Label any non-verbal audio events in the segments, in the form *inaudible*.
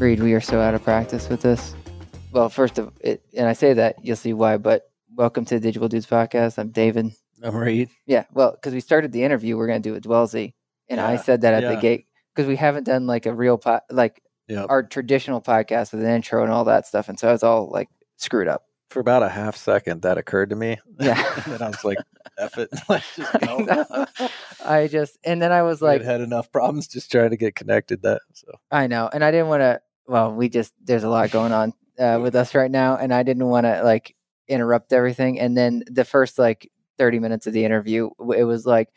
Reed, we are so out of practice with this. Well, first of it, and I say that you'll see why. But welcome to the Digible Dudes podcast. I'm David. I'm Reed. Yeah, well, because we started the interview, we're gonna do it Dwellsy, and I said that at the gate because we haven't done like a real po- like Yep. our traditional podcast with an intro and all that stuff, and so I was all like screwed up. For about a half second, that occurred to me. Yeah. *laughs* and I was like, "F it, *laughs* let's just *laughs* go." I just and then I was like, like, had enough problems just trying to get connected. That so I know, and I didn't want to. Well, we just there's a lot going on uh, with us right now, and I didn't want to like interrupt everything. And then the first like 30 minutes of the interview, it was like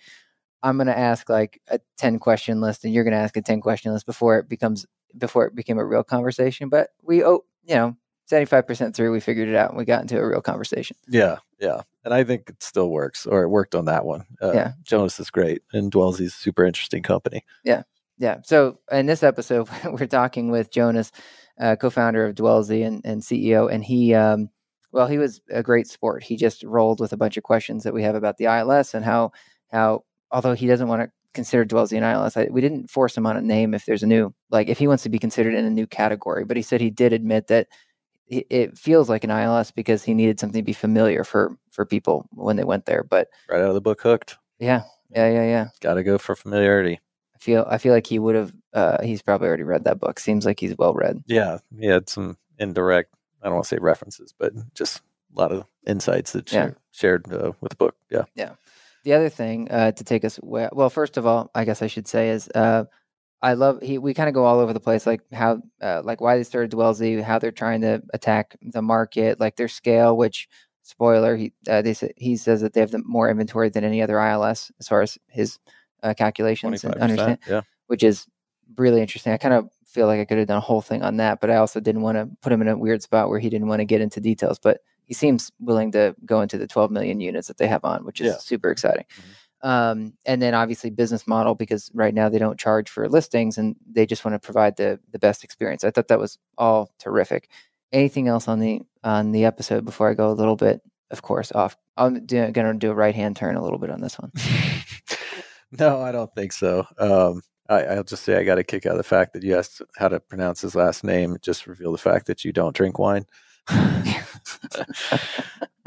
I'm gonna ask like a 10 question list, and you're gonna ask a 10 question list before it becomes before it became a real conversation. But we, oh, you know, 75% through, we figured it out, and we got into a real conversation. yeah, yeah. And I think it still works, or it worked on that one. Uh, Yeah. Jonas is great, and Dwellsy's super interesting company. Yeah. So in this episode, *laughs* we're talking with Jonas, uh, co-founder of Dwellsy and, and CEO, and he, um, well, he was a great sport. He just rolled with a bunch of questions that we have about the ILS and how how although he doesn't want to consider Dwellsy an ILS, I, we didn't force him on a name if there's a new like if he wants to be considered in a new category. But he said he did admit that it, it feels like an ILS because he needed something to be familiar for for people when they went there. But Right out of the book, hooked. yeah, yeah, yeah, yeah. Got to go for familiarity. Feel I feel like he would have. Uh, he's probably already read that book. Seems like he's well read. Yeah, he had some indirect. I don't want to say references, but just a lot of insights that Yeah. share, shared uh, with the book. Yeah. Yeah. The other thing uh, to take us well, well, first of all, I guess I should say is uh, I love he. We kind of go all over the place, like how, uh, like why they started Dwellsy, how they're trying to attack the market, like their scale. Which spoiler, he uh, they say, he says that they have the more inventory than any other ILS as far as his uh, calculations and understand. Yeah. which is really interesting. I kind of feel like I could have done a whole thing on that, but I also didn't want to put him in a weird spot where he didn't want to get into details. But he seems willing to go into the 12 million units that they have on, which is Yeah. super exciting. Um, and then obviously business model because right now they don't charge for listings and they just want to provide the the best experience. I thought that was all terrific. Anything else on the on the episode before I go a little bit, of course, off. I'm do, gonna do a right hand turn a little bit on this one. *laughs* no, I don't think so. Um, I, I'll just say I got a kick out of the fact that you asked how to pronounce his last name. Just reveal the fact that you don't drink wine. *laughs* *laughs*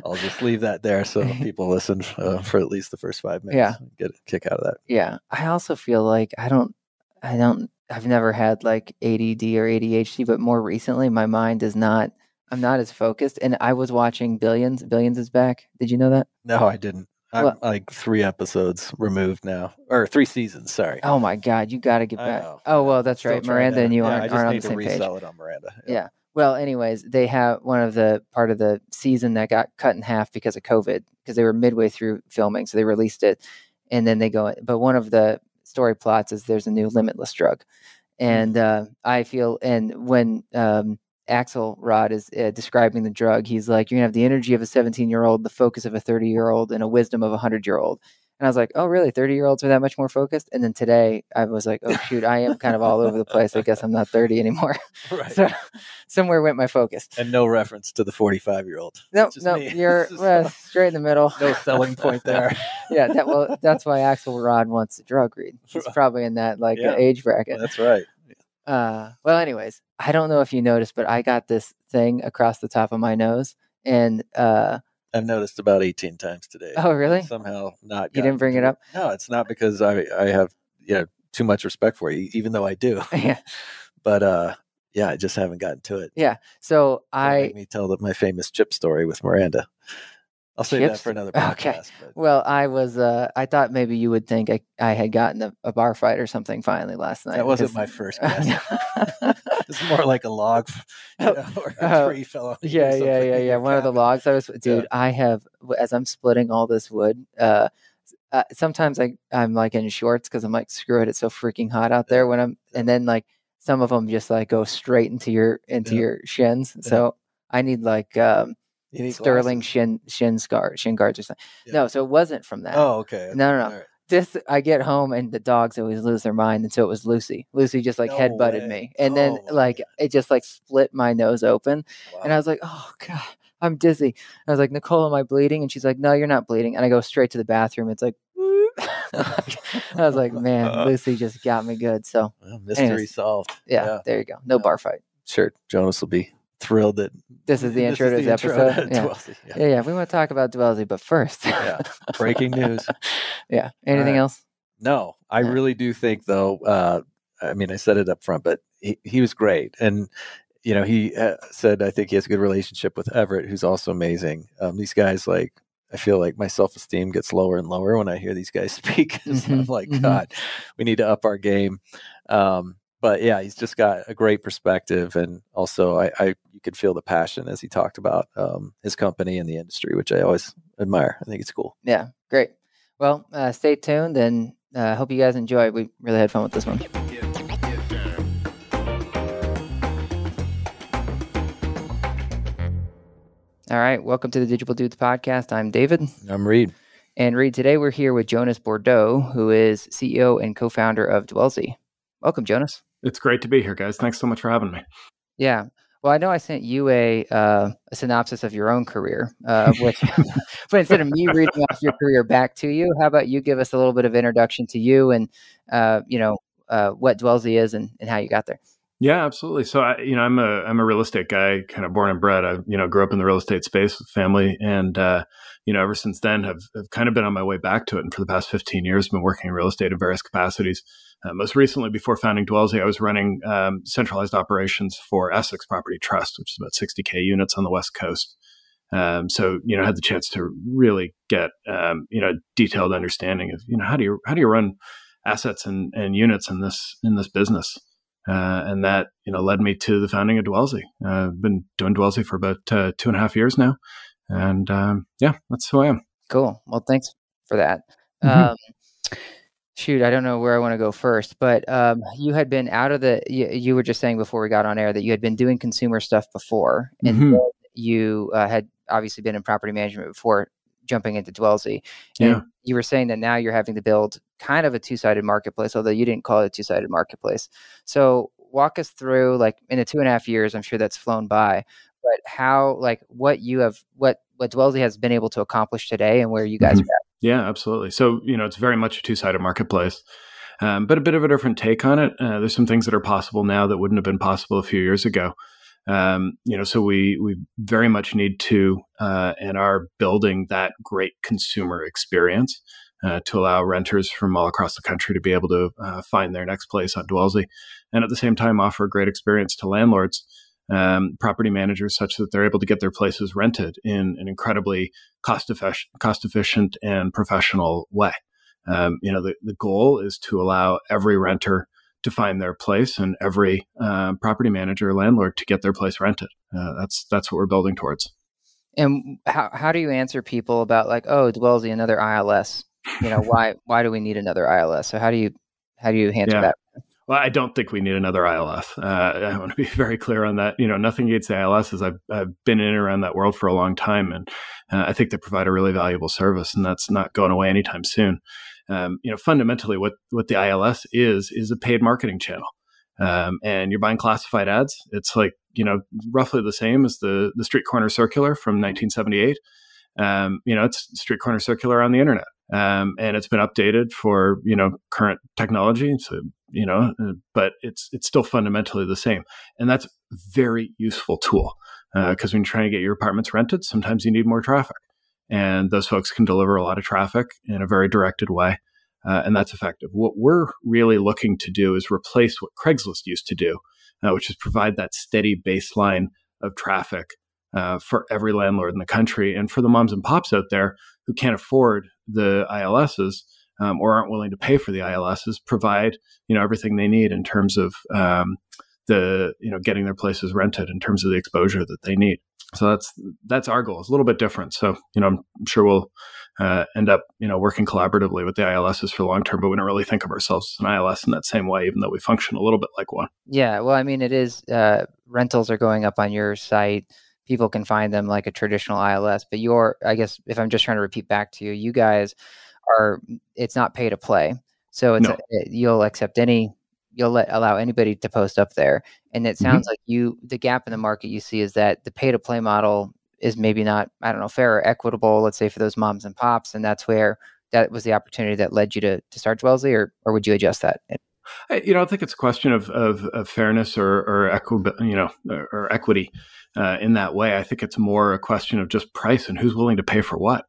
I'll just leave that there so *laughs* people listen uh, for at least the first five minutes. Yeah. and Get a kick out of that. yeah, I also feel like I don't, I don't, I've never had like ADD or ADHD, but more recently my mind is not. I'm not as focused, and I was watching Billions. Billions is back. Did you know that? No, I didn't. I'm Well- like three episodes removed now, or three seasons. Sorry. Oh my God, you got to get back. Oh well, that's Still right. Miranda to- and you yeah, aren't, aren't on the same page. it on Miranda. Yeah. Well, anyways, they have one of the part of the season that got cut in half because of COVID because they were midway through filming, so they released it, and then they go. But one of the story plots is there's a new limitless drug, and uh, I feel and when um, Axelrod is uh, describing the drug, he's like, "You're gonna have the energy of a 17 year old, the focus of a 30 year old, and a wisdom of a 100 year old." And I was like, "Oh, really? 30 year olds are that much more focused?" And then today, I was like, "Oh shoot, I am kind of all over the place. I guess I'm not 30 anymore." *laughs* Right. So somewhere went my focus. and no reference to the 45 year old. No, Just no, me. *laughs* you're well, straight in the middle. No selling point *laughs* there. yeah, that well, that's why Axel Axelrod wants the drug Reed. He's probably in that like Yeah. age bracket. That's right. Uh, well, anyways, I don't know if you noticed, but I got this thing across the top of my nose, and uh, I've noticed about 18 times today. oh, really? Somehow not. You didn't bring it up? No, it's not because I I have you know too much respect for you, even though I do. *laughs* yeah. *laughs* But uh, yeah, I just haven't gotten to it. Yeah. So Don't I make me tell the, my famous chip story with Miranda. I'll save that Chips? for another Okay. podcast. But well, I was uh, I thought maybe you would think I, I had gotten a, a bar fight or something finally last night. that wasn't my first *laughs* guess. *laughs* it's more like a log, *laughs* you Oh, know, or oh, a tree fell on. you yeah, yeah, yeah, yeah. One of the logs I was, dude. I have as I'm splitting all this wood. Uh, uh, sometimes I I'm like in shorts because I'm like, screw it, it's so freaking hot out there. When I'm, and then like some of them just like go straight into your into Yeah. your shins. Yeah. So I need like um, sterling glasses. shin shin scar shin guards or something. Yeah. No, so it wasn't from that. Oh, okay. No, no, no. Right. This I get home and the dogs always lose their mind, and so it was Lucy. Lucy just like No headbutted way. me, and then Oh, my like it just like split my nose open. And I was like, oh God, I'm dizzy. I was like, Nicole, am I bleeding? And she's like, no, you're not bleeding. And I go straight to the bathroom. It's like. *laughs* I was like, man, *laughs* Lucy just got me good. So Well, mystery anyways. solved. yeah, Yeah. there you go. No Yeah. bar fight. sure Jonas will be thrilled that this is the this intro is to this episode. to Yeah. Yeah. yeah, yeah. We want to talk about Dwellsy, but first, Yeah. *laughs* Breaking news. *laughs* yeah. Anything right. else? No, I Yeah. really do think though. Uh, I mean, I said it up front, but he, he was great, and you know, he uh, said I think he has a good relationship with Everett, who's also amazing. Um, these guys, like, I feel like my self esteem gets lower and lower when I hear these guys *laughs* speak. 'cause I'm like. God, we need to up our game. Um, but yeah, he's just got a great perspective, and also I, I you could feel the passion as he talked about um, his company and the industry, which I always admire. I think it's cool. Yeah, great. Well, uh, stay tuned and uh, hope you guys enjoy. We really had fun with this one. All right, welcome to the Digible Dudes podcast. I'm David. I'm Reed. And Reed, today we're here with Jonas Bordo, who is CEO and co founder of Dwellsy. Welcome, Jonas. It's great to be here, guys. Thanks so much for having me. Yeah. Well, I know I sent you a, uh, a synopsis of your own career, uh, which, *laughs* but instead of me reading off your career back to you, how about you give us a little bit of introduction to you and, uh, you know, uh, what Dwellsy is and, and how you got there? Yeah, absolutely. So I, you know, I'm a I'm a real estate guy, kind of born and bred. I, you know, grew up in the real estate space with family, and uh, you know, ever since then, have, have kind of been on my way back to it. And for the past 15 years, been working in real estate in various capacities. Uh, most recently, before founding Dwellsy, I was running um, centralized operations for Essex Property Trust, which is about 60k units on the West Coast. Um, so you know, I had the chance to really get um, you know detailed understanding of you know how do you how do you run assets and, and units in this in this business. Uh, and that you know led me to the founding of Dwellsy. Uh, I've been doing Dwellsy for about uh, two and a half years now, and um, yeah, that's who I am. Cool. Well, thanks for that. Mhm. Um, shoot, I don't know where I want to go first, but um, you had been out of the. You, you were just saying before we got on air that you had been doing consumer stuff before, and Mhm. you uh, had obviously been in property management before jumping into Dwellsy. And Yeah. you were saying that now you're having to build kind of a two-sided marketplace, although you didn't call it a two-sided marketplace. So walk us through, like in the two and a half years, I'm sure that's flown by, but how, like, what you have, what what Dwellsy has been able to accomplish today, and where you guys Mhm. are at. Yeah, absolutely. So you know, it's very much a two-sided marketplace, um, but a bit of a different take on it. Uh, there's some things that are possible now that wouldn't have been possible a few years ago. Um, you know, so we we very much need to uh, and are building that great consumer experience uh, to allow renters from all across the country to be able to uh, find their next place on Dwellsy, and at the same time offer a great experience to landlords, um, property managers, such that they're able to get their places rented in an incredibly cost efficient, cost efficient and professional way. Um, you know, the, the goal is to allow every renter to find their place and every uh, property manager or landlord to get their place rented. Uh, that's that's what we're building towards. And how how do you answer people about like, oh, Dwellsy, another ILS? You know, *laughs* why why do we need another ILS? So how do you how do you answer Yeah. that? Well, I don't think we need another ILS. Uh, I want to be *laughs* very clear on that. You know, nothing against ILSs. I've, I've been in and around that world for a long time, and uh, I think they provide a really valuable service, and that's not going away anytime soon. Um, you know, fundamentally, what what the ILS is is a paid marketing channel, um, and you're buying classified ads. It's like you know, roughly the same as the the street corner circular from 1978. Um, you know, it's street corner circular on the internet. Um, and it's been updated for you know current technology. So you know, uh, but it's it's still fundamentally the same, and that's a very useful tool because when you're trying to get your apartments rented, sometimes you need more traffic, and those folks can deliver a lot of traffic in a very directed way, uh, and that's effective. What we're really looking to do is replace what Craigslist used to do, uh, which is provide that steady baseline of traffic uh, for every landlord in the country, and for the moms and pops out there who can't afford the ILSs um, or aren't willing to pay for the ILSs, provide you know everything they need in terms of um, the you know getting their places rented in terms of the exposure that they need. So that's that's our goal. It's a little bit different. So you know I'm, sure we'll uh, end up you know working collaboratively with the ILSs for long term, but we don't really think of ourselves as an ILS in that same way, even though we function a little bit like one. Yeah, well, I mean, it is uh, rentals are going up on your site. People can find them like a traditional ILS, but your, I guess, if I'm just trying to repeat back to you, you guys are. It's not pay to play, so it's No. Uh, it- you'll accept any, you'll let allow anybody to post up there, and it mm-hmm. sounds like you. The gap in the market you see is that the pay to play model is maybe not, I don't know, fair or equitable. Let's say for those moms and pops, and that's where that was the opportunity that led you to to start Dwellsy, or or would you adjust that? I, you know, I think it's a question of of, of fairness or or equi- you know or, or equity uh, in that way. I think it's more a question of just price and who's willing to pay for what.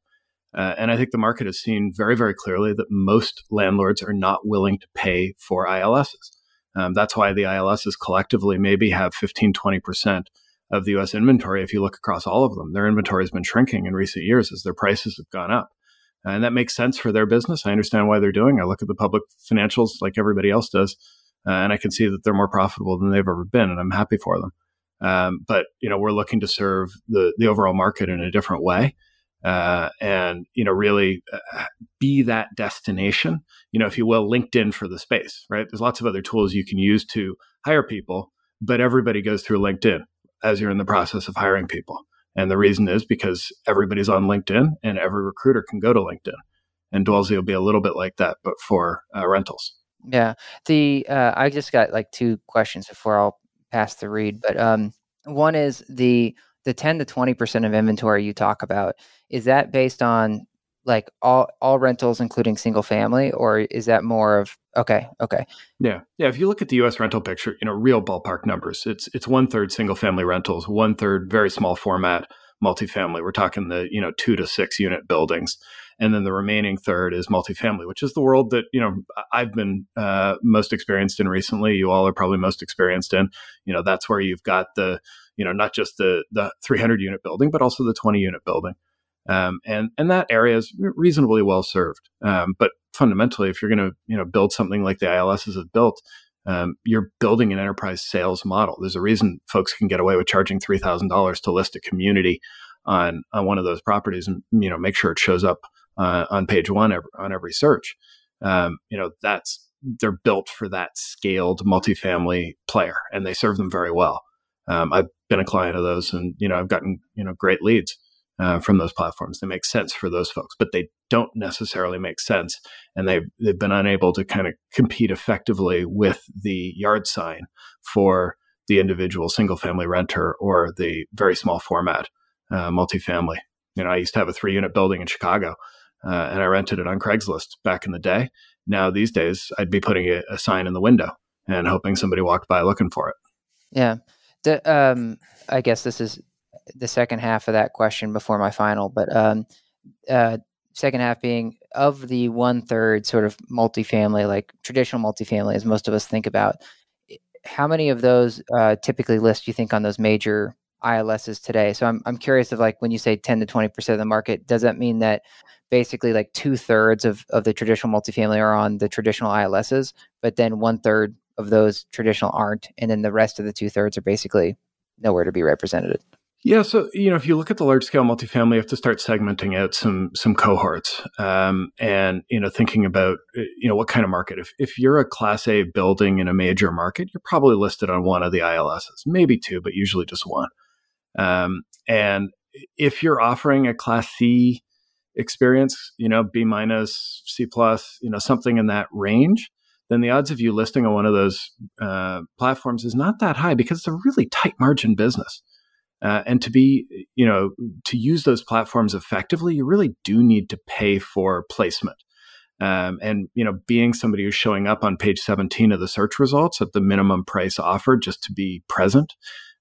Uh, and I think the market has seen very, very clearly that most landlords are not willing to pay for ILSs. Um, that's why the ILSs collectively maybe have 15, 20% of the US inventory. If you look across all of them, their inventory has been shrinking in recent years as their prices have gone up. And that makes sense for their business. I understand why they're doing. I look at the public financials like everybody else does, uh, and I can see that they're more profitable than they've ever been, and I'm happy for them. Um, but you know, we're looking to serve the the overall market in a different way, uh, and you know, really uh, be that destination. You know, if you will, LinkedIn for the space. Right? There's lots of other tools you can use to hire people, but everybody goes through LinkedIn as you're in the process of hiring people. And the reason is because everybody's on LinkedIn, and every recruiter can go to LinkedIn. And Dwellsy will be a little bit like that, but for uh, rentals. Yeah. The uh, I just got like two questions before I'll pass the Reed, but um, one is the the 10 to 20 percent of inventory you talk about. Is that based on like all all rentals, including single family, or is that more of okay, okay? Yeah, yeah. If you look at the U.S. rental picture, you know, real ballpark numbers, it's it's one third single family rentals, one third very small format multifamily. We're talking the you know two to six unit buildings, and then the remaining third is multifamily, which is the world that you know I've been uh, most experienced in recently. You all are probably most experienced in. You know, that's where you've got the you know not just the the 300 unit building, but also the 20 unit building. Um, and and that area is reasonably well served. Um, but fundamentally, if you're going to you know build something like the ILSs have built, um, you're building an enterprise sales model. There's a reason folks can get away with charging three thousand dollars to list a community on on one of those properties, and you know make sure it shows up uh, on page one every, on every search. Um, you know that's they're built for that scaled multifamily player, and they serve them very well. Um, I've been a client of those, and you know I've gotten you know great leads uh, from those platforms. They make sense for those folks, but they don't necessarily make sense, and they've they've been unable to kind of compete effectively with the yard sign for the individual single family renter or the very small format uh, multifamily. You know, I used to have a three unit building in Chicago, uh, and I rented it on Craigslist back in the day. Now these days, I'd be putting a, a sign in the window and hoping somebody walked by looking for it. Yeah. The, um, I guess this is the second half of that question before my final, but um, uh, second half being of the one third sort of multifamily, like traditional multifamily, as most of us think about. How many of those uh, typically list you think on those major ILSs today? So I'm I'm curious of like when you say 10 to 20 percent of the market, does that mean that basically like two thirds of of the traditional multifamily are on the traditional ILSs, but then one third of those traditional aren't, and then the rest of the two thirds are basically nowhere to be represented? Yeah, so you know, if you look at the large scale multifamily, you have to start segmenting out some some cohorts, um, and you know, thinking about uh, you know what kind of market. If if you're a Class A building in a major market, you're probably listed on one of the ILSs, maybe two, but usually just one. Um, and if you're offering a Class C experience, you know, B minus, C plus, you know, something in that range, then the odds of you listing on one of those uh, platforms is not that high because it's a really tight margin business. Uh, and to be, you know, to use those platforms effectively, you really do need to pay for placement. Um, and you know, being somebody who's showing up on page 17 of the search results at the minimum price offered just to be present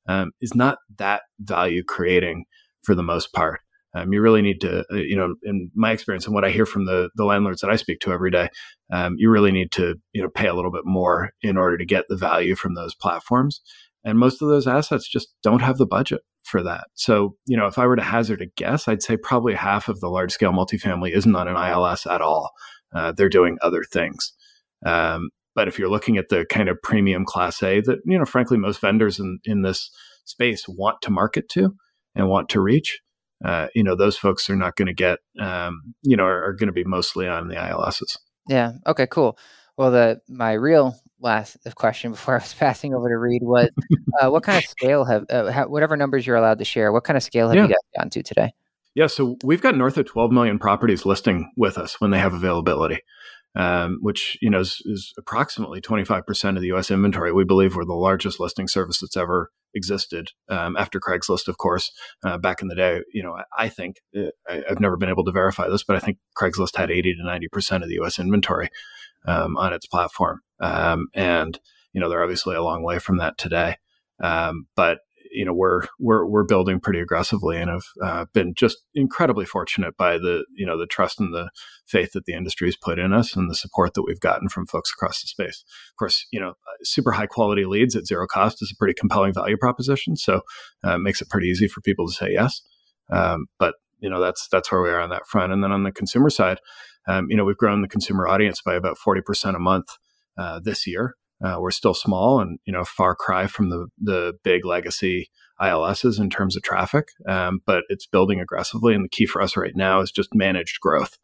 um, is not that value creating for the most part. Um, you really need to, uh, you know, in my experience and what I hear from the the landlords that I speak to every day, um, you really need to, you know, pay a little bit more in order to get the value from those platforms. And most of those assets just don't have the budget for that. So, you know, if I were to hazard a guess, I'd say probably half of the large scale multifamily isn't on an ILS at all. Uh, they're doing other things. Um, but if you're looking at the kind of premium class A that, you know, frankly, most vendors in, in this space want to market to and want to reach, uh, you know, those folks are not going to get, um, you know, are, are going to be mostly on the ILSs. Yeah. Okay, cool. Well, the my real last question before I was *laughs* passing over to Reed was, uh, what kind of scale have uh, whatever numbers you're allowed to share? What kind of scale have yeah. you guys gotten to today? Yeah, so we've got north of 12 million properties listing with us when they have availability, um, which you know is, is, approximately 25% of the U.S. inventory. We believe we're the largest listing service that's ever existed um, after Craigslist, of course. Uh, back in the day, you know, I, I think uh, I, have never been able to verify this, but I think Craigslist had 80 to 90% of the U.S. inventory um, on its platform. Um, and you know they're obviously a long way from that today. Um, but you know we're we're we're building pretty aggressively and have uh, been just incredibly fortunate by the you know the trust and the faith that the industry has put in us and the support that we've gotten from folks across the space. Of course, you know super high quality leads at zero cost is a pretty compelling value proposition, so uh, makes it pretty easy for people to say yes. Um, but you know that's that's where we are on that front. And then on the consumer side, um, you know we've grown the consumer audience by about forty percent a month uh, this year. Uh, we're still small and you know far cry from the the big legacy ILSs in terms of traffic, um, but it's building aggressively. And the key for us right now is just managed growth.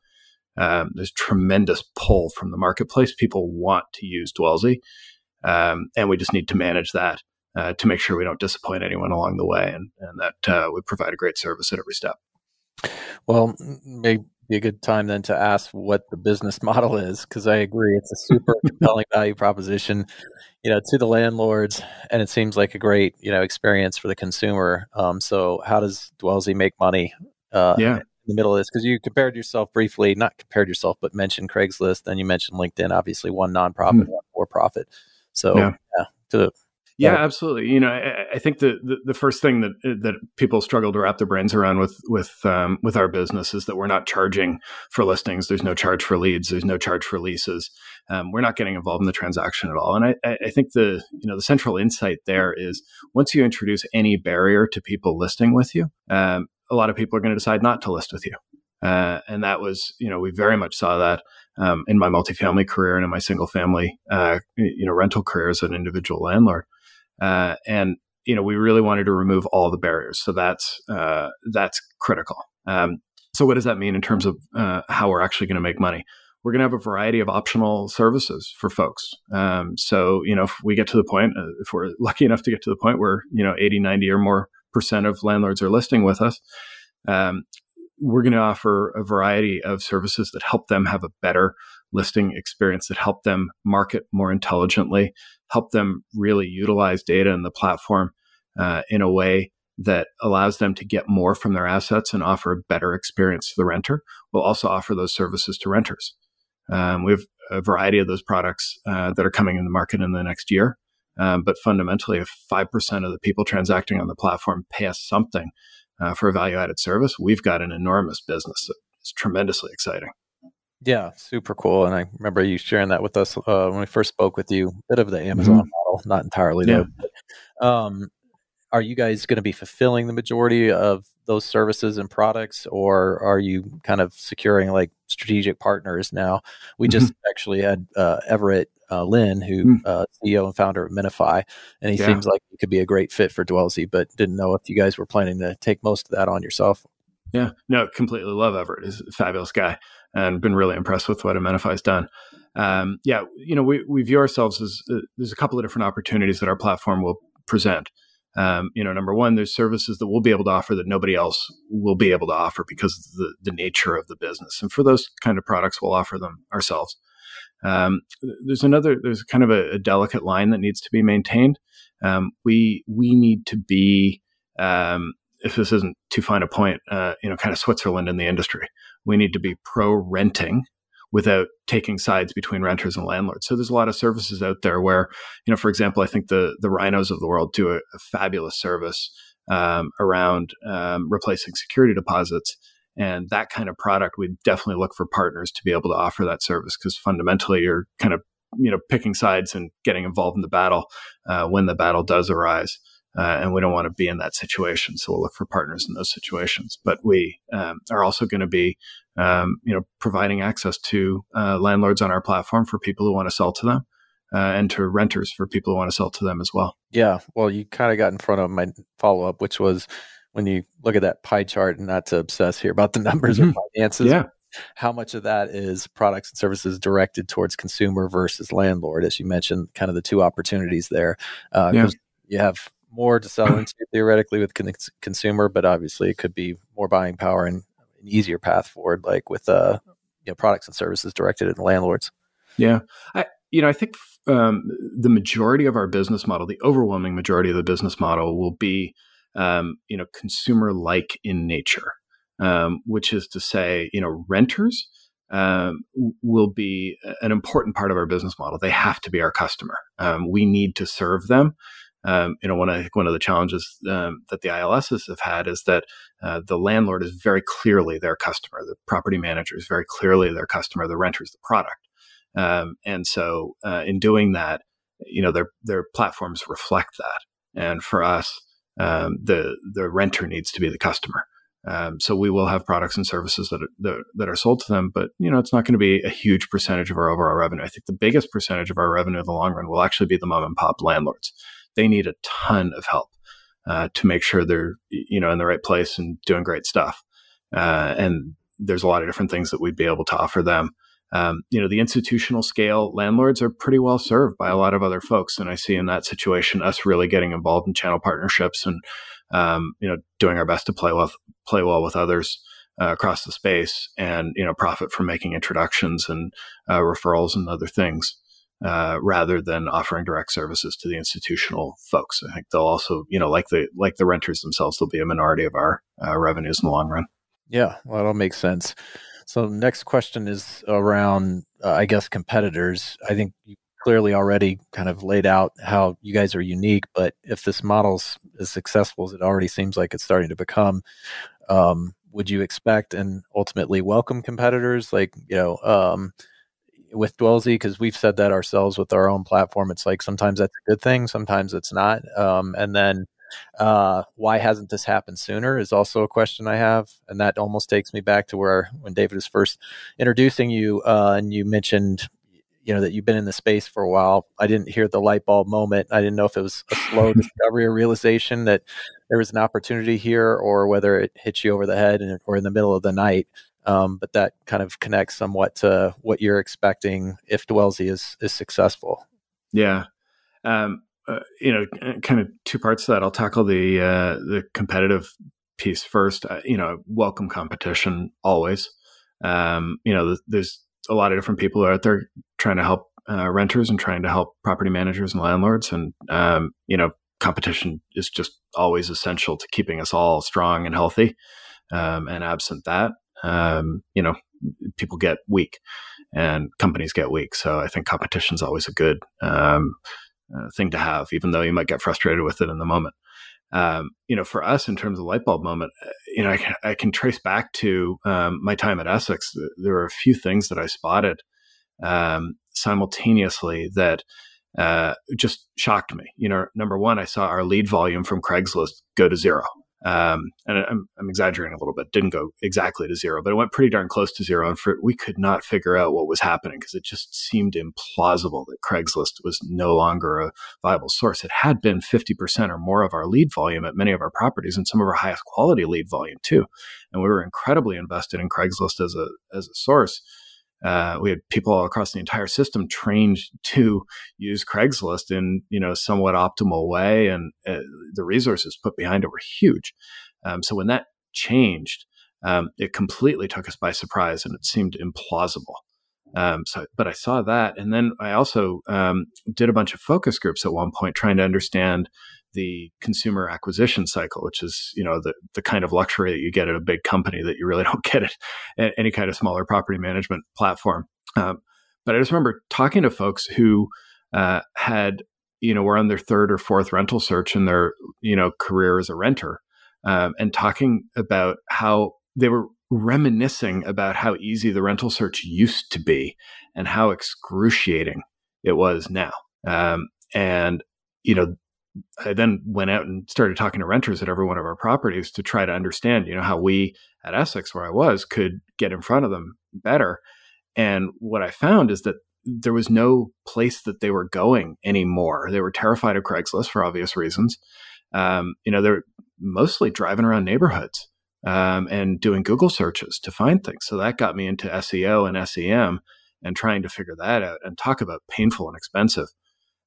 Um, there's tremendous pull from the marketplace. People want to use Dwellsy, um, and we just need to manage that uh, to make sure we don't disappoint anyone along the way, and, and that uh, we provide a great service at every step. Well, maybe be a good time then to ask what the business *laughs* model is because I agree it's a super *laughs* compelling value proposition, you know, to the landlords, and it seems like a great you know experience for the consumer. Um, so how does Dwellsy make money? Uh, yeah. In the middle of this, because you compared yourself briefly, not compared yourself, but mentioned Craigslist. Then you mentioned LinkedIn, obviously one nonprofit, mm-hmm. one for profit. So yeah. yeah, to yeah, absolutely. You know, I, I think the, the, the first thing that that people struggle to wrap their brains around with with um, with our business is that we're not charging for listings. There's no charge for leads. There's no charge for leases. Um, we're not getting involved in the transaction at all. And I, I think the you know the central insight there is once you introduce any barrier to people listing with you, um, a lot of people are going to decide not to list with you. Uh, and that was, you know, we very much saw that um, in my multifamily career and in my single family, uh, you know, rental career as an individual landlord. Uh, and you know we really wanted to remove all the barriers so that's uh, that's critical. Um, so what does that mean in terms of uh, how we're actually going to make money? We're going to have a variety of optional services for folks. Um, so you know if we get to the point uh, if we're lucky enough to get to the point where you know 80 90 or more percent of landlords are listing with us um, we're going to offer a variety of services that help them have a better listing experience that help them market more intelligently help them really utilize data in the platform uh, in a way that allows them to get more from their assets and offer a better experience to the renter. We'll also offer those services to renters. Um, we have a variety of those products uh, that are coming in the market in the next year. Um, but fundamentally, if 5% of the people transacting on the platform pay us something uh, for a value added service, we've got an enormous business. It's tremendously exciting. Yeah, super cool. And I remember you sharing that with us uh, when we first spoke with you. A bit of the Amazon mm-hmm. model, not entirely yeah. though. But, um, are you guys going to be fulfilling the majority of those services and products, or are you kind of securing like strategic partners now? We mm-hmm. just actually had uh, Everett uh, Lynn, who mm. uh, CEO and founder of Amenify, and he yeah. seems like he could be a great fit for Dwellsy, but didn't know if you guys were planning to take most of that on yourself. Yeah, no, completely love Everett. He's a fabulous guy and been really impressed with what Amenify's done. Um, yeah, you know, we, we view ourselves as uh, there's a couple of different opportunities that our platform will present. Um, you know, number one, there's services that we'll be able to offer that nobody else will be able to offer because of the, the nature of the business. And for those kind of products, we'll offer them ourselves. Um, there's another, there's kind of a, a, delicate line that needs to be maintained. Um, we we need to be um, if this isn't too fine a point, uh, you know, kind of Switzerland in the industry. We need to be pro renting without taking sides between renters and landlords. So there's a lot of services out there where, you know, for example, I think the the Rhinos of the world do a, a fabulous service um, around um, replacing security deposits. And that kind of product, we definitely look for partners to be able to offer that service because fundamentally you're kind of you know picking sides and getting involved in the battle uh, when the battle does arise. Uh, and we don't want to be in that situation. So we'll look for partners in those situations. But we um, are also going to be, um, you know, providing access to uh, landlords on our platform for people who want to sell to them. Uh, and to renters for people who want to sell to them as well. Yeah, well, you kind of got in front of my follow up, which was when you look at that pie chart, and not to obsess here about the *laughs* numbers mm-hmm. or finances. Yeah. How much of that is products and services directed towards consumer versus landlord? As you mentioned, kind of the two opportunities there. Uh, yeah. You have more to sell into theoretically with con- consumer, but obviously it could be more buying power and an easier path forward, like with uh, you know, products and services directed at landlords. Yeah, I you know I think um, the majority of our business model, the overwhelming majority of the business model, will be um, you know consumer like in nature, um, which is to say, you know, renters um, will be an important part of our business model. They have to be our customer. Um, we need to serve them. Um, you know, one think one of the challenges um, that the ILSs have had is that uh, the landlord is very clearly their customer, the property manager is very clearly their customer, the renter is the product, um, and so uh, in doing that, you know, their their platforms reflect that. And for us, um, the the renter needs to be the customer. Um, so we will have products and services that are, that, that are sold to them, but you know it's not going to be a huge percentage of our overall revenue. I think the biggest percentage of our revenue in the long run will actually be the mom and pop landlords. They need a ton of help uh, to make sure they're you know in the right place and doing great stuff. Uh, and there's a lot of different things that we'd be able to offer them. Um, you know, the institutional scale landlords are pretty well served by a lot of other folks, and I see in that situation us really getting involved in channel partnerships and um, you know doing our best to play well play well with others uh, across the space and you know profit from making introductions and uh, referrals and other things uh, rather than offering direct services to the institutional folks. I think they'll also you know like the like the renters themselves, they'll be a minority of our uh, revenues in the long run. Yeah, well, that makes sense. So next question is around, uh, I guess, competitors. I think you clearly already kind of laid out how you guys are unique, but if this model's as successful as it already seems like it's starting to become, um, would you expect and ultimately welcome competitors like you know um, with Dwellsy? Because we've said that ourselves with our own platform. It's like sometimes that's a good thing, sometimes it's not. Um, and then uh, why hasn't this happened sooner is also a question I have, and that almost takes me back to where when David was first introducing you, uh, and you mentioned you know that you've been in the space for a while. I didn't hear the light bulb moment. I didn't know if it was a slow *laughs* discovery or realization that there was an opportunity here, or whether it hit you over the head and, or in the middle of the night. Um, but that kind of connects somewhat to what you're expecting if Dwellsy is is successful. Yeah, um, uh, you know, kind of two parts to that. I'll tackle the uh, the competitive piece first. Uh, you know, welcome competition always. Um, you know, there's a lot of different people out there trying to help uh, renters and trying to help property managers and landlords. And, um, you know, competition is just always essential to keeping us all strong and healthy. Um, and absent that, um, you know, people get weak and companies get weak. So I think competition is always a good um, uh, thing to have, even though you might get frustrated with it in the moment. Um, you know, for us in terms of light bulb moment, uh, you know, I can, I can trace back to um, my time at Essex. There were a few things that I spotted um, simultaneously that uh, just shocked me. You know, number one, I saw our lead volume from Craigslist go to zero. Um, and I'm, I'm, exaggerating a little bit. Didn't go exactly to zero, but it went pretty darn close to zero. And for, we could not figure out what was happening because it just seemed implausible that Craigslist was no longer a viable source. It had been 50% or more of our lead volume at many of our properties and some of our highest quality lead volume too. And we were incredibly invested in Craigslist as a as a source. Uh, we had people all across the entire system trained to use Craigslist in you know somewhat optimal way, and uh, the resources put behind it were huge. Um, so when that changed, um, it completely took us by surprise, and it seemed implausible. Um, so, but I saw that, and then I also um, did a bunch of focus groups at one point, trying to understand the consumer acquisition cycle, which is you know the the kind of luxury that you get at a big company that you really *laughs* don't get at any kind of smaller property management platform. Um, but I just remember talking to folks who uh, had you know were on their third or fourth rental search in their you know career as a renter, um, and talking about how they were reminiscing about how easy the rental search used to be and how excruciating it was now. Um, and you know I then went out and started talking to renters at every one of our properties to try to understand, you know, how we at Essex, where I was, could get in front of them better. And what I found is that there was no place that they were going anymore. They were terrified of Craigslist for obvious reasons. Um, you know, they're mostly driving around neighborhoods um, and doing Google searches to find things. So that got me into SEO and SEM and trying to figure that out and talk about painful and expensive.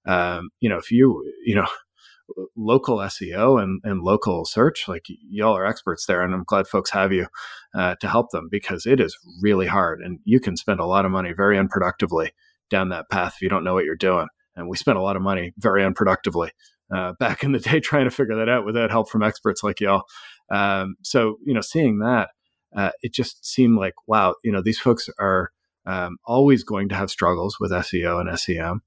Um, you know, if you, you know, local SEO and, and local search, like y'all are experts there, and I'm glad folks have you uh, to help them because it is really hard, and you can spend a lot of money very unproductively down that path if you don't know what you're doing. And we spent a lot of money very unproductively uh, *laughs* back in the day trying to figure that out without help from experts like y'all. Um, so you know, seeing that, uh, it just seemed like wow, you know, these folks are um, always going to have struggles with SEO and SEM.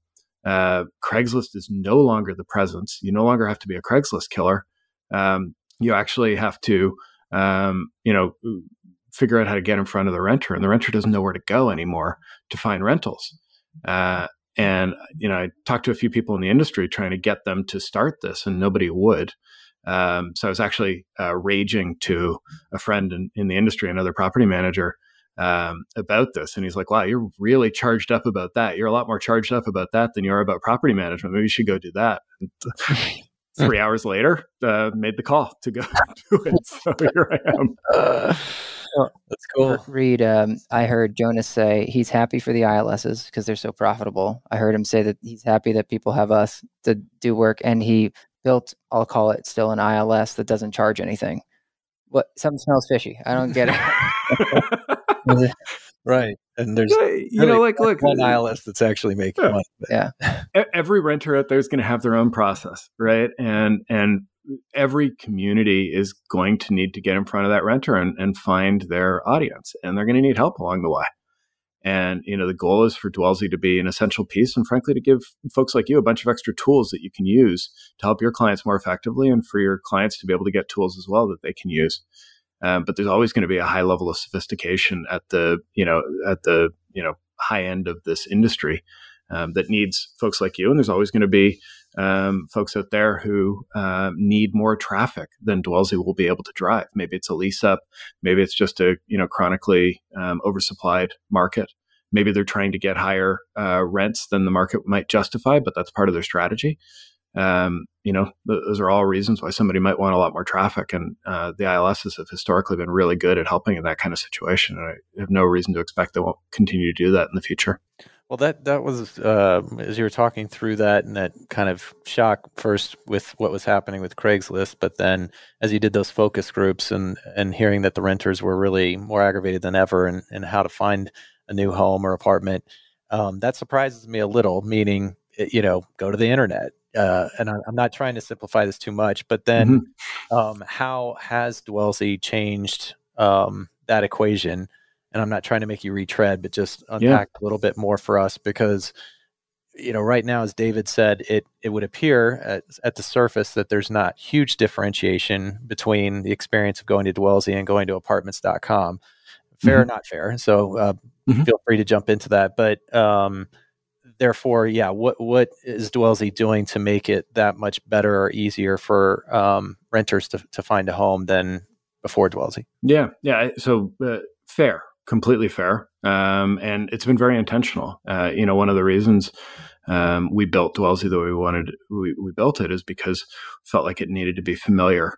Uh, Craigslist is no longer the presence. You no longer have to be a Craigslist killer. Um, you actually have to, um, you know, figure out how to get in front of the renter, and the renter doesn't know where to go anymore to find rentals. Uh, and you know, I talked to a few people in the industry trying to get them to start this, and nobody would. Um, so I was actually uh, raging to a friend in, in, the industry, another property manager, um, about this, and he's like, "Wow, you're really charged up about that. You're a lot more charged up about that than you are about property management. Maybe you should go do that." *laughs* Three hours later, uh, made the call to go *laughs* do it. *laughs* So here I am. Uh, that's cool. Reed, um, I heard Jonas say he's happy for the ILSs because they're so profitable. I heard him say that he's happy that people have us to do work, and he built, I'll call it still an ILS that doesn't charge anything. What something smells fishy. I don't get it. *laughs* right. And there's yeah, you know, like look, one uh, ILS that's actually making yeah. money. Yeah. *laughs* Every renter out there is going to have their own process, right? And and every community is going to need to get in front of that renter and, and find their audience, and they're going to need help along the way. And you know, the goal is for Dwellsy to be an essential piece, and frankly, to give folks like you a bunch of extra tools that you can use to help your clients more effectively, and for your clients to be able to get tools as well that they can use. Um, but there's always going to be a high level of sophistication at the you know at the you know high end of this industry um, that needs folks like you, and there's always going to be um, folks out there who uh, need more traffic than Dwellsy will be able to drive. Maybe it's a lease up, maybe it's just a you know chronically um, oversupplied market. Maybe they're trying to get higher uh, rents than the market might justify, but that's part of their strategy. Um, you know, those are all reasons why somebody might want a lot more traffic. And uh, the ILSs have historically been really good at helping in that kind of situation. And I have no reason to expect they won't continue to do that in the future. Well, that that was uh, as you were talking through that and that kind of shock first with what was happening with Craigslist, but then as you did those focus groups and and hearing that the renters were really more aggravated than ever and and how to find a new home or apartment, um, that surprises me a little. Meaning, eh, you know, go to the internet. Uh, and I'm not trying to simplify this too much, but then mm-hmm. um, how has Dwellsy changed um, that equation? and I'm not trying to make you retread, but just unpack yeah. a little bit more for us because you know right now as David said it it would appear at, at the surface that there's not huge differentiation between the experience of going to Dwellsy and going to apartments.com fair mm-hmm. or not fair so uh, mm-hmm. feel free to jump into that but um, therefore yeah what what is Dwellsy doing to make it that much better or easier for um, renters to, to find a home than before Dwellsy yeah yeah so uh, fair completely fair. Um, and it's been very intentional. Uh, you know, one of the reasons um, we built Dwellsy the way we wanted, we, we built it is because felt like it needed to be familiar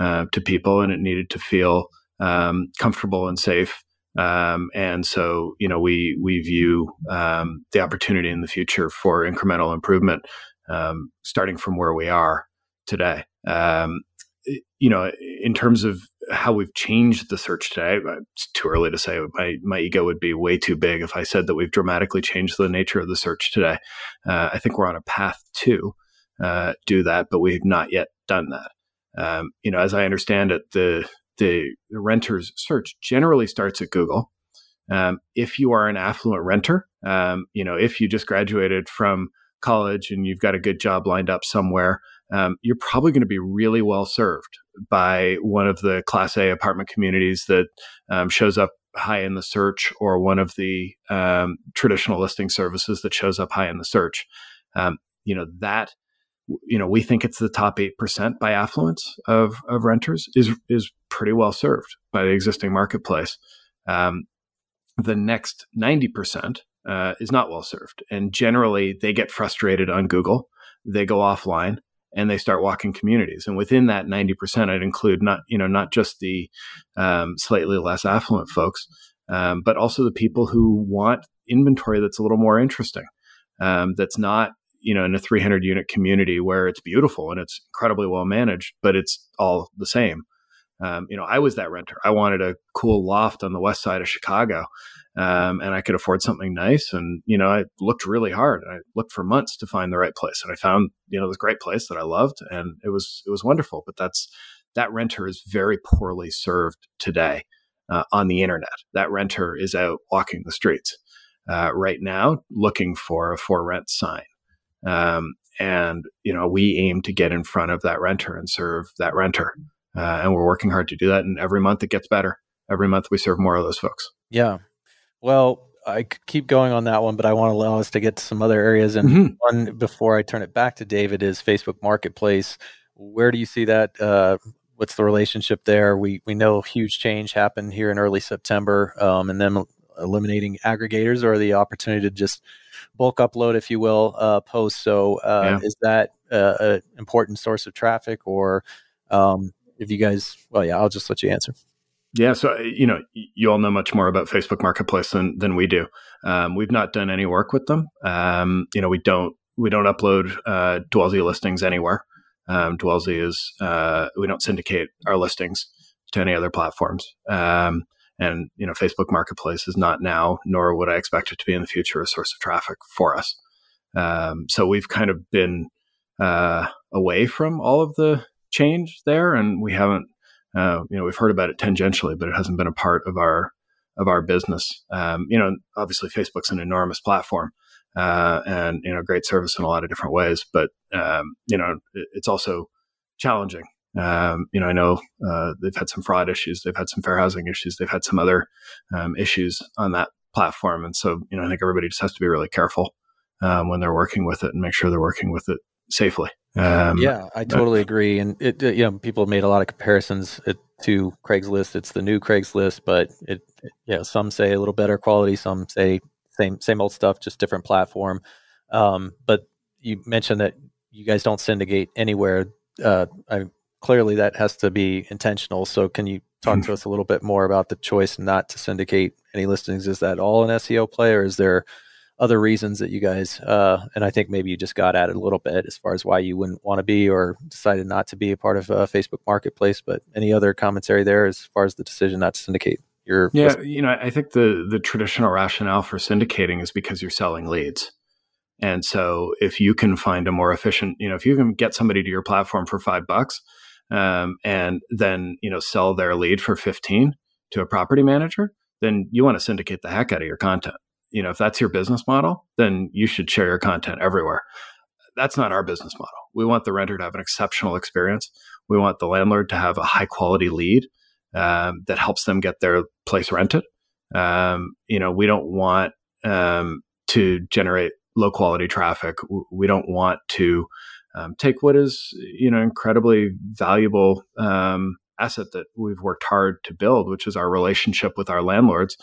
uh, to people and it needed to feel um, comfortable and safe. Um, and so, you know, we we view um, the opportunity in the future for incremental improvement, um, starting from where we are today. you know, in terms of how we've changed the search today. It's too early to say. My my ego would be way too big if I said that we've dramatically changed the nature of the search today. Uh, I think we're on a path to uh, do that, but we've not yet done that. Um, you know, as I understand it, the the, the renter's search generally starts at Google. Um, if you are an affluent renter, um, you know, if you just graduated from college and you've got a good job lined up somewhere, um, you're probably going to be really well served by one of the Class A apartment communities that um, shows up high in the search, or one of the um, traditional listing services that shows up high in the search. Um, you know that you know we think it's the top eight percent by affluence of of renters is is pretty well served by the existing marketplace. Um, the next ninety percent uh, is not well served, and generally they get frustrated on Google. They go offline and they start walking communities. And within that 90%, I'd include not, you know, not just the um, slightly less affluent folks, um, but also the people who want inventory that's a little more interesting, um, that's not, you know, in a 300 unit community where it's beautiful and it's incredibly well managed, but it's all the same. Um, you know, I was that renter. I wanted a cool loft on the west side of Chicago um, and I could afford something nice. And you know, I looked really hard. I looked for months to find the right place, and I found you know this great place that I loved, and it was it was wonderful. But that's that renter is very poorly served today uh, on the internet. That renter is out walking the streets. uh, right now looking for a for rent sign. Um, and you know we aim to get in front of that renter and serve that renter. Uh, and we're working hard to do that and every month it gets better. Every month we serve more of those folks. Yeah. Well i could keep going on that one but i want to allow us to get to some other areas and mm-hmm. one before i turn it back to david is facebook marketplace. Where do you see that uh, what's the relationship there? We we know huge change happened here in early september um, and then eliminating aggregators or the opportunity to just bulk upload, if you will, uh, posts. So uh, yeah. is that uh, an important source of traffic, or um, if you guys? Well, yeah, I'll just let you answer. Yeah, so uh, you know, you all know much more about Facebook Marketplace than than we do. Um, we've not done any work with them. Um, you know, we don't we don't upload uh, Dwellsy listings anywhere. Um, Dwellsy is uh, we don't syndicate our listings to any other platforms. Um, and you know, Facebook Marketplace is not now, nor would I expect it to be in the future, a source of traffic for us. Um, so we've kind of been uh, away from all of the change there, and we haven't, uh, you know, we've heard about it tangentially, but it hasn't been a part of our of our business. Um, you know, obviously Facebook's an enormous platform. Uh, and you know, great service in a lot of different ways, but um, you know, it, it's also challenging um, you know, I know uh, they've had some fraud issues, they've had some fair housing issues, they've had some other um, issues on that platform, and so you know, I think everybody just has to be really careful um, when they're working with it and make sure they're working with it safely. Um, yeah, I totally agree. And it, you know, people have made a lot of comparisons it, to Craigslist. It's the new Craigslist, but it, it, you know, some say a little better quality, some say same same old stuff, just different platform. Um, but you mentioned that you guys don't syndicate anywhere. Uh, I clearly that has to be intentional. So can you talk to us a little bit more about the choice not to syndicate any listings? Is that all an SEO play, or is there other reasons that you guys? Uh, and I think maybe you just got at it a little bit as far as why you wouldn't want to be or decided not to be a part of a Facebook Marketplace. But any other commentary there as far as the decision not to syndicate? Your yeah, you know, I think the the traditional rationale for syndicating is because you're selling leads. And so if you can find a more efficient, you know, if you can get somebody to your platform for five bucks, um, and then you know sell their lead for 15 to a property manager then you want to syndicate the heck out of your content. You know if that's your business model then you should share your content everywhere. That's not our business model. We want the renter to have an exceptional experience. We want the landlord to have a high quality lead um, that helps them get their place rented. Um, you know we don't want um, to generate low quality traffic. We don't want to um, take what is you know incredibly valuable um, asset that we've worked hard to build, which is our relationship with our landlords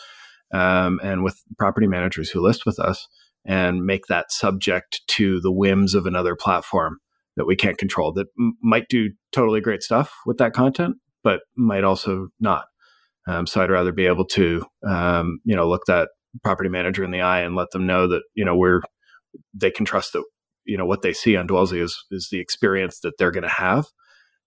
um, and with property managers who list with us, and make that subject to the whims of another platform that we can't control that m- might do totally great stuff with that content, but might also not. Um, so I'd rather be able to um, you know look that property manager in the eye and let them know that you know we're they can trust that you know what they see on Dwellsy is is the experience that they're going to have,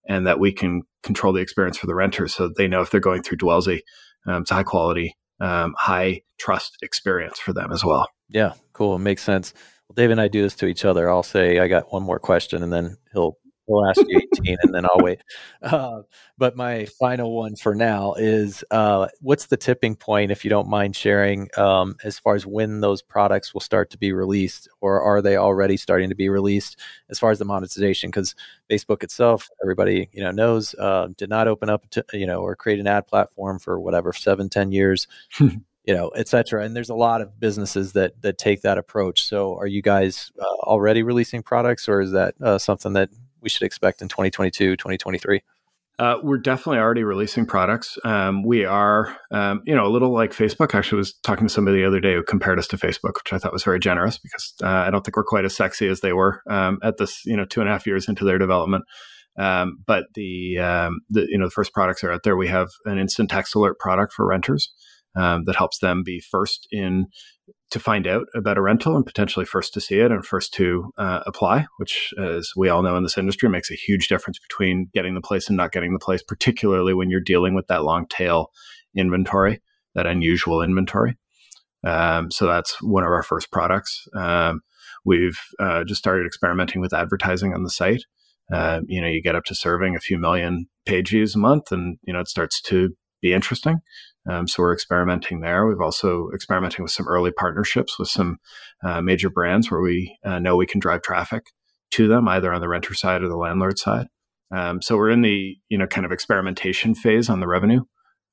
and that we can control the experience for the renter, so they know if they're going through Dwellsy, um, it's a high quality, um, high trust experience for them as well. Yeah, cool. Makes sense. Well, Dave and I do this to each other. I'll say I got one more question, and then he'll we'll ask you 18 and then I'll wait. Uh, but my final one for now is uh, what's the tipping point, if you don't mind sharing, um, as far as when those products will start to be released, or are they already starting to be released as far as the monetization? Because Facebook itself, everybody you know knows, uh, did not open up to, you know or create an ad platform for whatever seven, ten years. *laughs* you know, et cetera. And there's a lot of businesses that that take that approach. So, are you guys uh, already releasing products, or is that uh, something that we should expect in 2022, 2023? Uh, we're definitely already releasing products. Um, we are, um, you know, a little like Facebook. Actually, was talking to somebody the other day who compared us to Facebook, which I thought was very generous because uh, I don't think we're quite as sexy as they were um, at this, you know, two and a half years into their development. Um, but the, um, the, you know, the first products are out there. We have an instant text alert product for renters um, that helps them be first in to find out about a rental and potentially first to see it and first to uh, apply, which, as we all know in this industry, makes a huge difference between getting the place and not getting the place, particularly when you're dealing with that long tail inventory, that unusual inventory. Um, so that's one of our first products. Um, we've uh, just started experimenting with advertising on the site. Uh, you know, you get up to serving a few million page views a month, and you know it starts to be interesting. Um, so we're experimenting there. We've also experimenting with some early partnerships with some uh, major brands where we uh, know we can drive traffic to them, either on the renter side or the landlord side. Um, so we're in the you know kind of experimentation phase on the revenue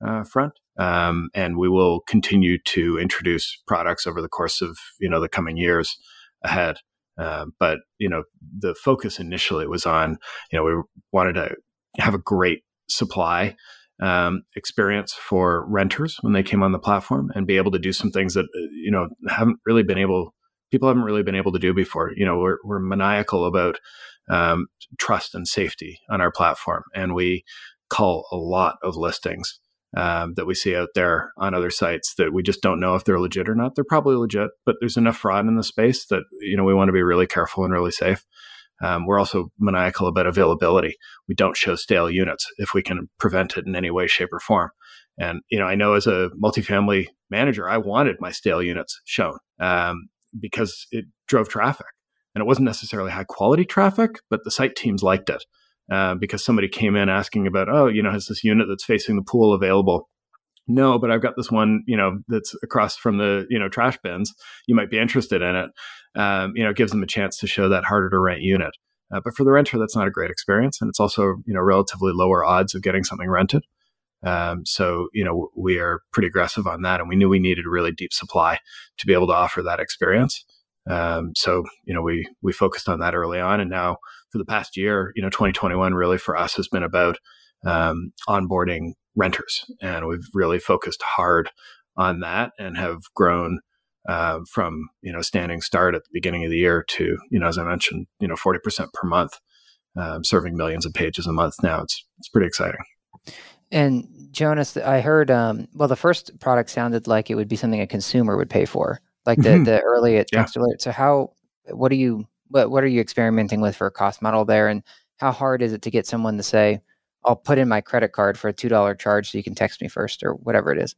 uh, front, um, and we will continue to introduce products over the course of you know the coming years ahead. Uh, but you know the focus initially was on you know we wanted to have a great supply um, experience for renters when they came on the platform and be able to do some things that uh, you know haven't really been able people haven't really been able to do before. You know we're, we're maniacal about um, trust and safety on our platform and we call a lot of listings um, that we see out there on other sites that we just don't know if they're legit or not. They're probably legit but there's enough fraud in the space that you know we want to be really careful and really safe um, we're also maniacal about availability. We don't show stale units if we can prevent it in any way, shape, or form. And you know, I know as a multifamily manager, I wanted my stale units shown um, because it drove traffic, and it wasn't necessarily high quality traffic, but the site teams liked it uh, because somebody came in asking about, oh, you know, has this unit that's facing the pool available? No, but I've got this one, you know, that's across from the, you know, trash bins. You might be interested in it um, you know, it gives them a chance to show that harder to rent unit. Uh, but for the renter, that's not a great experience, and it's also you know relatively lower odds of getting something rented. Um, so you know we are pretty aggressive on that, and we knew we needed really deep supply to be able to offer that experience. Um, so you know we we focused on that early on, and now for the past year, you know, 2021 really for us has been about um, onboarding renters, and we've really focused hard on that and have grown uh, from you know standing start at the beginning of the year to you know as I mentioned you know forty percent per month, um, serving millions of pages a month now. It's it's pretty exciting. And Jonas, I heard um, well the first product sounded like it would be something a consumer would pay for, like the mm-hmm. the early text yeah. alert. So how what are you what what are you experimenting with for a cost model there, and how hard is it to get someone to say, "I'll put in my credit card for a two dollar charge so you can text me first or whatever it is."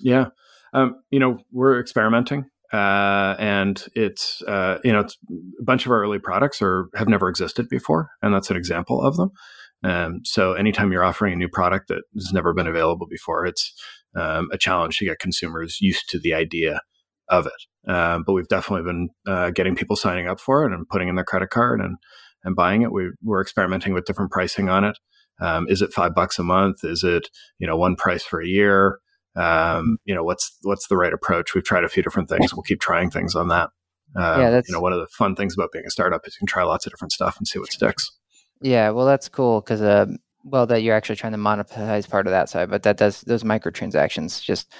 Yeah. Um, you know, we're experimenting, uh, and it's uh, you know, it's, a bunch of our early products are have never existed before, and that's an example of them. Um, so, anytime you're offering a new product that has never been available before, it's um, a challenge to get consumers used to the idea of it. Um, but we've definitely been uh, getting people signing up for it and putting in their credit card and and buying it. We, we're experimenting with different pricing on it. Um, is it five bucks a month? Is it you know one price for a year? um, you know what's what's the right approach we've tried a few different things we'll keep trying things on that um, yeah that's you know one of the fun things about being a startup is you can try lots of different stuff and see what sticks yeah well that's cool because uh, well that you're actually trying to monetize part of that side but that does those microtransactions just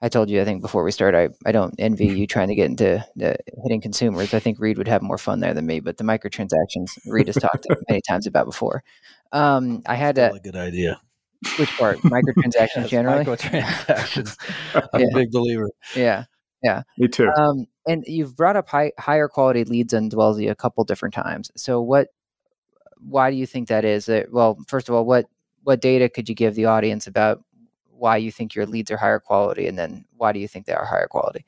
I told you, I think before we start, I, I don't envy you trying to get into hitting consumers. I think Reed would have more fun there than me, but the microtransactions Reed has talked many times about before. Um, I had a, a, good idea. Which part? *laughs* Microtransactions yes, generally. Microtransactions. *laughs* I'm yeah. a big believer. Yeah. Yeah. Me too. Um, and you've brought up high, higher quality leads on Dwellsy a couple different times. So what? Why do you think that is? That, well, first of all, what what data could you give the audience about why you think your leads are higher quality, and then why do you think they are higher quality?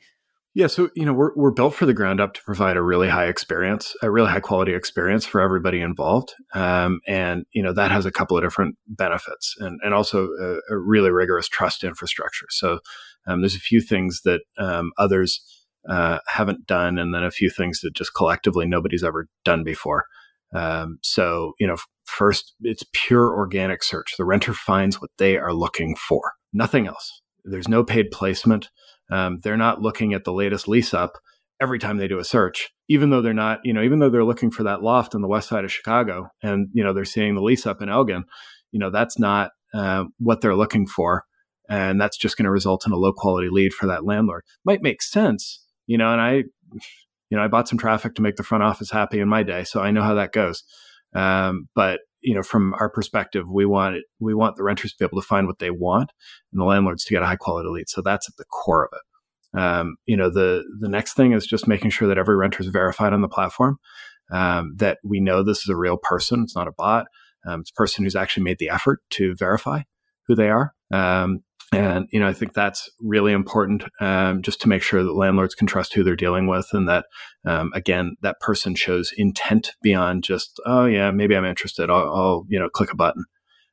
Yeah, so you know we're we're built for the ground up to provide a really high experience, a really high quality experience for everybody involved, um, and you know that has a couple of different benefits, and and also a, a really rigorous trust infrastructure. So um, there's a few things that um, others uh, haven't done, and then a few things that just collectively nobody's ever done before. Um, so you know, first it's pure organic search. The renter finds what they are looking for, nothing else. There's no paid placement. Um, they're not looking at the latest lease up every time they do a search, even though they're not, you know, even though they're looking for that loft on the west side of Chicago and, you know, they're seeing the lease up in Elgin, you know, that's not uh, what they're looking for. And that's just going to result in a low quality lead for that landlord. Might make sense, you know, and I, you know, I bought some traffic to make the front office happy in my day. So I know how that goes. Um, but you know, from our perspective, we want we want the renters to be able to find what they want, and the landlords to get a high quality lead. So that's at the core of it. Um, you know, the the next thing is just making sure that every renter is verified on the platform. Um, that we know this is a real person; it's not a bot. Um, it's a person who's actually made the effort to verify who they are. Um, and, you know, I think that's really important um, just to make sure that landlords can trust who they're dealing with and that, um, again, that person shows intent beyond just, oh, yeah, maybe I'm interested. I'll, I'll you know, click a button.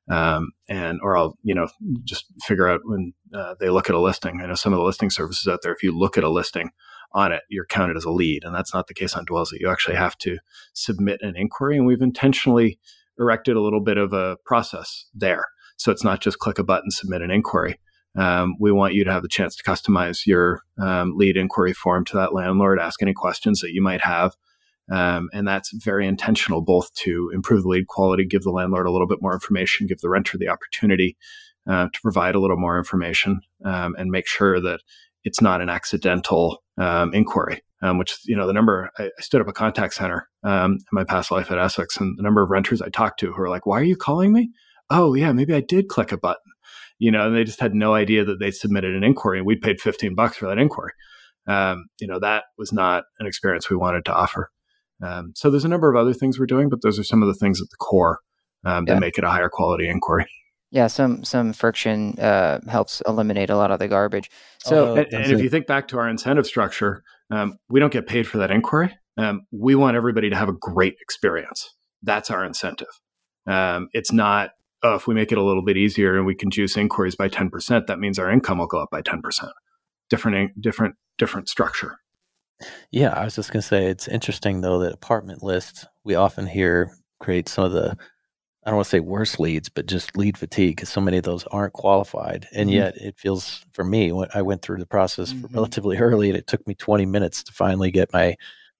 Um, and or I'll you know just figure out when uh, they look at a listing. I know some of the listing services out there. If you look at a listing on it, you're counted as a lead, and that's not the case on Dwellsy. You actually have to submit an inquiry, and we've intentionally erected a little bit of a process there. So it's not just click a button, submit an inquiry. Um, we want you to have the chance to customize your um, lead inquiry form to that landlord, ask any questions that you might have. Um, and that's very intentional, both to improve the lead quality, give the landlord a little bit more information, give the renter the opportunity uh, to provide a little more information, um, and make sure that it's not an accidental um, inquiry. Um, which you know the number I, I stood up a contact center in my past life at Essex, and the number of renters I talked to who are like, "Why are you calling me?" Oh yeah, maybe I did click a button you know, and they just had no idea that they submitted an inquiry and we paid 15 bucks for that inquiry. Um, you know, that was not an experience we wanted to offer. Um, so there's a number of other things we're doing, but those are some of the things at the core um, that yeah. make it a higher quality inquiry. Yeah, some some friction uh, helps eliminate a lot of the garbage. So, and, and if you think back to our incentive structure, um, we don't get paid for that inquiry. Um, we want everybody to have a great experience. That's our incentive. Um, it's not oh, if we make it a little bit easier and we can juice inquiries by 10%, that means our income will go up by 10%. Different, different, different structure. Yeah, I was just going to say it's interesting though that apartment lists we often hear create some of the I don't want to say worse leads, but just lead fatigue because so many of those aren't qualified. And mm-hmm. yet it feels for me when I went through the process mm-hmm. relatively *laughs* early and it took me 20 minutes to finally get my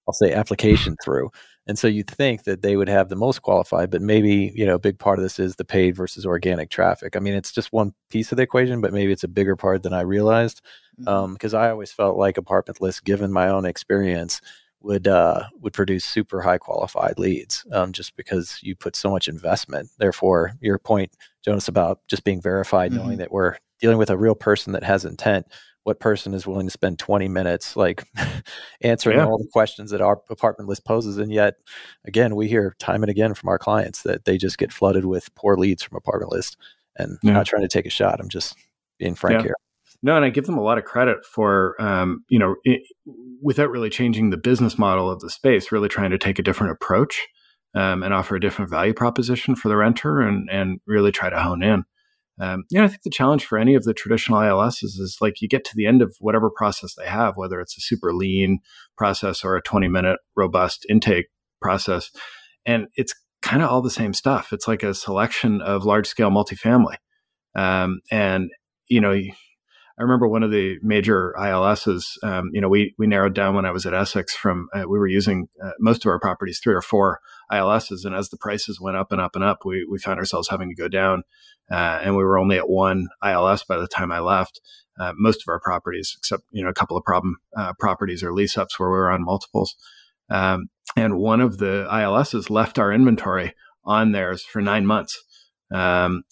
I'll say application through. And so you'd think that they would have the most qualified, but maybe, you know, a big part of this is the paid versus organic traffic. I mean, it's just one piece of the equation, but maybe it's a bigger part than I realized. Because mm-hmm. um, I always felt like apartment list, given my own experience, would uh, would produce super high qualified leads, um, just because you put so much investment. Therefore, your point, Jonas, about just being verified, mm-hmm. knowing that we're dealing with a real person that has intent what person is willing to spend 20 minutes like *laughs* answering yeah. all the questions that our apartment list poses and yet again we hear time and again from our clients that they just get flooded with poor leads from apartment list and yeah. I'm not trying to take a shot i'm just being frank yeah. here no and i give them a lot of credit for um, you know it, without really changing the business model of the space really trying to take a different approach um, and offer a different value proposition for the renter and and really try to hone in um, you know, I think the challenge for any of the traditional ILSs is like you get to the end of whatever process they have, whether it's a super lean process or a 20 minute robust intake process. And it's kind of all the same stuff. It's like a selection of large scale multifamily. Um, and, you know, I remember one of the major ILSs. Um, you know, we we narrowed down when I was at Essex from uh, we were using uh, most of our properties three or four ILSs, and as the prices went up and up and up, we we found ourselves having to go down, uh, and we were only at one ILS by the time I left. Uh, most of our properties, except you know a couple of problem uh, properties or lease ups where we were on multiples, um, and one of the ILSs left our inventory on theirs for nine months. Um,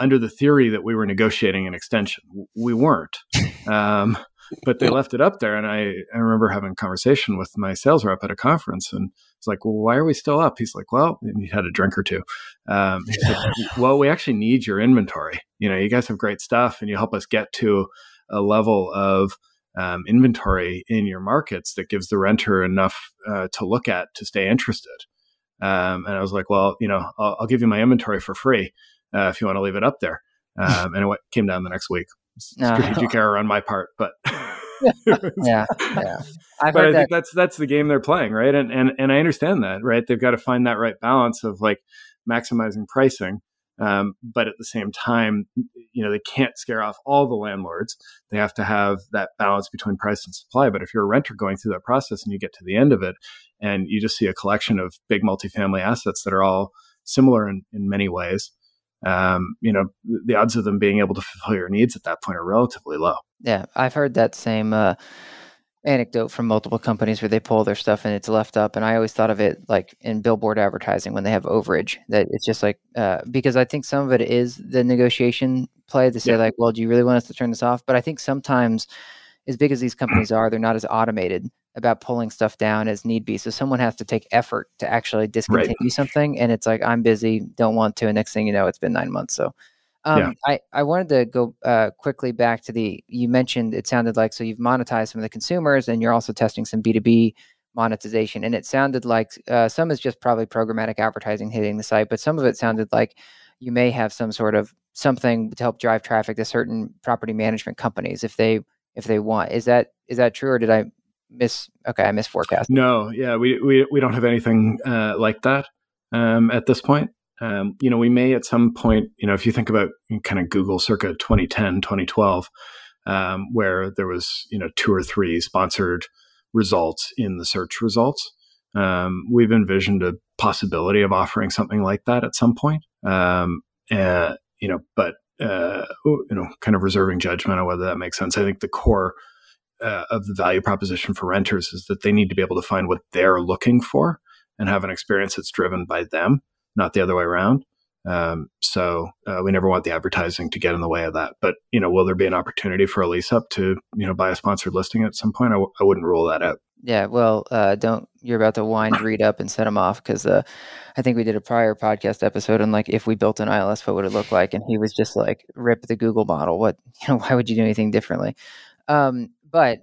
under the theory that we were negotiating an extension. We weren't. *laughs* Um, but they left it up there. And I, I remember having a conversation with my sales rep at a conference and it's like, well, why are we still up? He's like, well, he had a drink or two. Um, said, *laughs* well, we actually need your inventory. You know, you guys have great stuff and you help us get to a level of um, inventory in your markets that gives the renter enough uh, to look at to stay interested. Um, and I was like, well, you know, I'll, I'll, give you my inventory for free uh, if you want to leave it up there. Um, and it came down the next week. Strategic *laughs* error on my part, but *laughs* *laughs* yeah, yeah. I've but I that. think that's that's the game they're playing, right? And and and I understand that, right? They've got to find that right balance of like maximizing pricing, um, but at the same time, you know, they can't scare off all the landlords. They have to have that balance between price and supply. But if you're a renter going through that process and you get to the end of it, and you just see a collection of big multifamily assets that are all similar in, in many ways, um, you know, the odds of them being able to fulfill your needs at that point are relatively low. Yeah, I've heard that same uh, anecdote from multiple companies where they pull their stuff and it's left up. And I always thought of it like in billboard advertising when they have overage, that it's just like, uh, because I think some of it is the negotiation play to say, yeah. like, well, do you really want us to turn this off? But I think sometimes, as big as these companies are, they're not as automated about pulling stuff down as need be. So someone has to take effort to actually discontinue right. something. And it's like, I'm busy, don't want to. And next thing you know, it's been nine months. So um, yeah. I, I wanted to go uh, quickly back to the, you mentioned it sounded like, so you've monetized some of the consumers and you're also testing some B2B monetization. And it sounded like uh, some is just probably programmatic advertising hitting the site, but some of it sounded like you may have some sort of something to help drive traffic to certain property management companies if they if they want. Is that is that true or did I miss okay, I misforecast? No, yeah, we we we don't have anything uh, like that um, at this point. Um, you know, we may at some point, you know, if you think about kind of Google circa 2010, 2012, um, where there was, you know, two or three sponsored results in the search results. Um, we've envisioned a possibility of offering something like that at some point. Uh, you know, but uh, you know, kind of reserving judgment on whether that makes sense. I think the core uh, of the value proposition for renters is that they need to be able to find what they're looking for and have an experience that's driven by them, not the other way around. Um, so uh, we never want the advertising to get in the way of that. But you know, will there be an opportunity for a lease up to you know buy a sponsored listing at some point? I w- I wouldn't rule that out. Yeah, well, uh, don't you're about to wind Reed up and set him off because uh, I think we did a prior podcast episode on like if we built an ILS, what would it look like? And he was just like, rip the Google model. What *laughs* you know? Why would you do anything differently? Um, but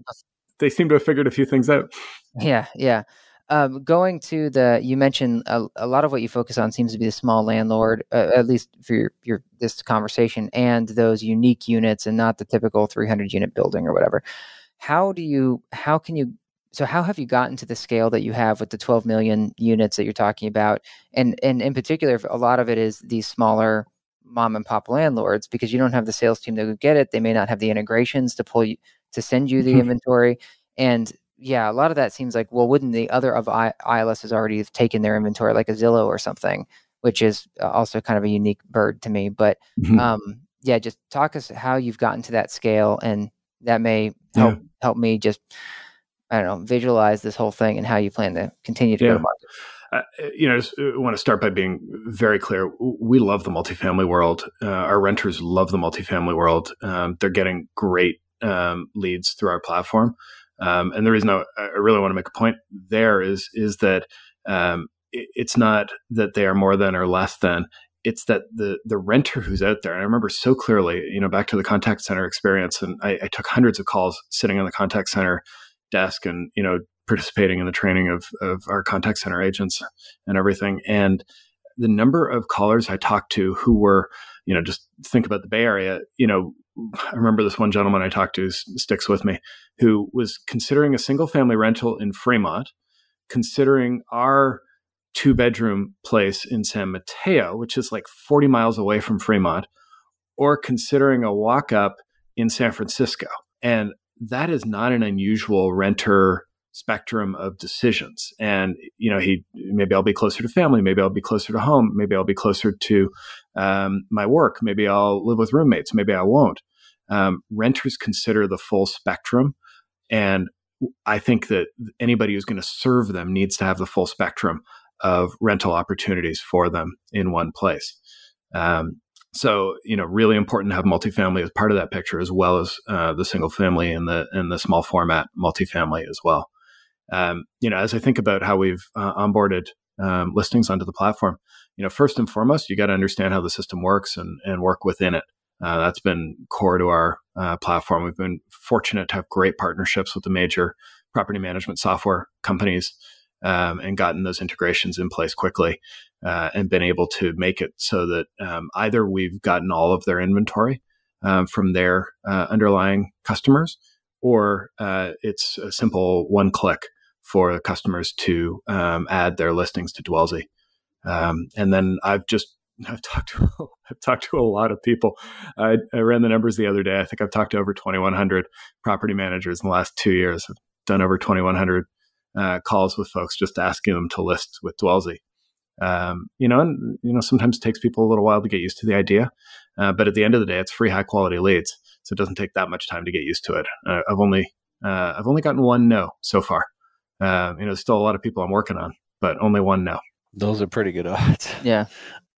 they seem to have figured a few things out. Yeah, yeah. Um, going to the, you mentioned a, a, lot of what you focus on seems to be the small landlord, uh, at least for your, your this conversation, and those unique units, and not the typical 300 unit building or whatever. How do you? How can you? So how have you gotten to the scale that you have with the 12 million units that you're talking about, and and in particular, a lot of it is these smaller mom and pop landlords because you don't have the sales team that to get it. They may not have the integrations to pull you to send you the inventory, and yeah, a lot of that seems like, well, wouldn't the other of I- has already taken their inventory, like a Zillow or something, which is uh, also kind of a unique bird to me. But mm-hmm. um, yeah, just talk us how you've gotten to that scale, and that may help yeah. help me just I don't know visualize this whole thing and how you plan to continue to yeah. go to market. Uh, you know, I just uh, want to start by being very clear. We love the multifamily world. Uh, our renters love the multifamily world. Um, they're getting great um, leads through our platform. Um, and the reason I, I, really want to make a point there is is that um, it, it's not that they are more than or less than. It's that the the renter who's out there. And I remember so clearly, you know, back to the contact center experience, and I, I took hundreds of calls sitting on the contact center desk, and you know, participating in the training of of our contact center agents and everything. And the number of callers I talked to who were, you know, just think about the Bay Area, you know, I remember this one gentleman I talked to sticks with me who was considering a single family rental in Fremont, considering our two bedroom place in San Mateo, which is like 40 miles away from Fremont, or considering a walk up in San Francisco. And that is not an unusual renter spectrum of decisions. And, you know, he maybe I'll be closer to family, maybe I'll be closer to home, maybe I'll be closer to um, my work, maybe I'll live with roommates, maybe I won't um, renters consider the full spectrum. And I think that anybody who's going to serve them needs to have the full spectrum of rental opportunities for them in one place. Um, so, you know, really important to have multifamily as part of that picture, as well as uh, the single family and the and the small format multifamily as well. Um, you know, as I think about how we've uh, onboarded um, listings onto the platform, you know, first and foremost, you got to understand how the system works and and work within it. Uh, that's been core to our uh, platform. We've been fortunate to have great partnerships with the major property management software companies um, and gotten those integrations in place quickly uh, and been able to make it so that um, either we've gotten all of their inventory um, from their uh, underlying customers or uh, it's a simple one click for customers to um, add their listings to Dwellsy. Um, and then I've just I've talked to *laughs* I've talked to a lot of people. I, I, ran the numbers the other day. I think I've talked to over 2,100 property managers in the last two years. I've done over 2,100 uh, calls with folks just asking them to list with Dwellsy. Um, you know, and you know sometimes it takes people a little while to get used to the idea, uh, but at the end of the day, it's free, high quality leads, so it doesn't take that much time to get used to it. Uh, I've only uh, I've only gotten one no so far. Uh, you know, there's still a lot of people I'm working on, but only one now. Those are pretty good *laughs* odds. Yeah.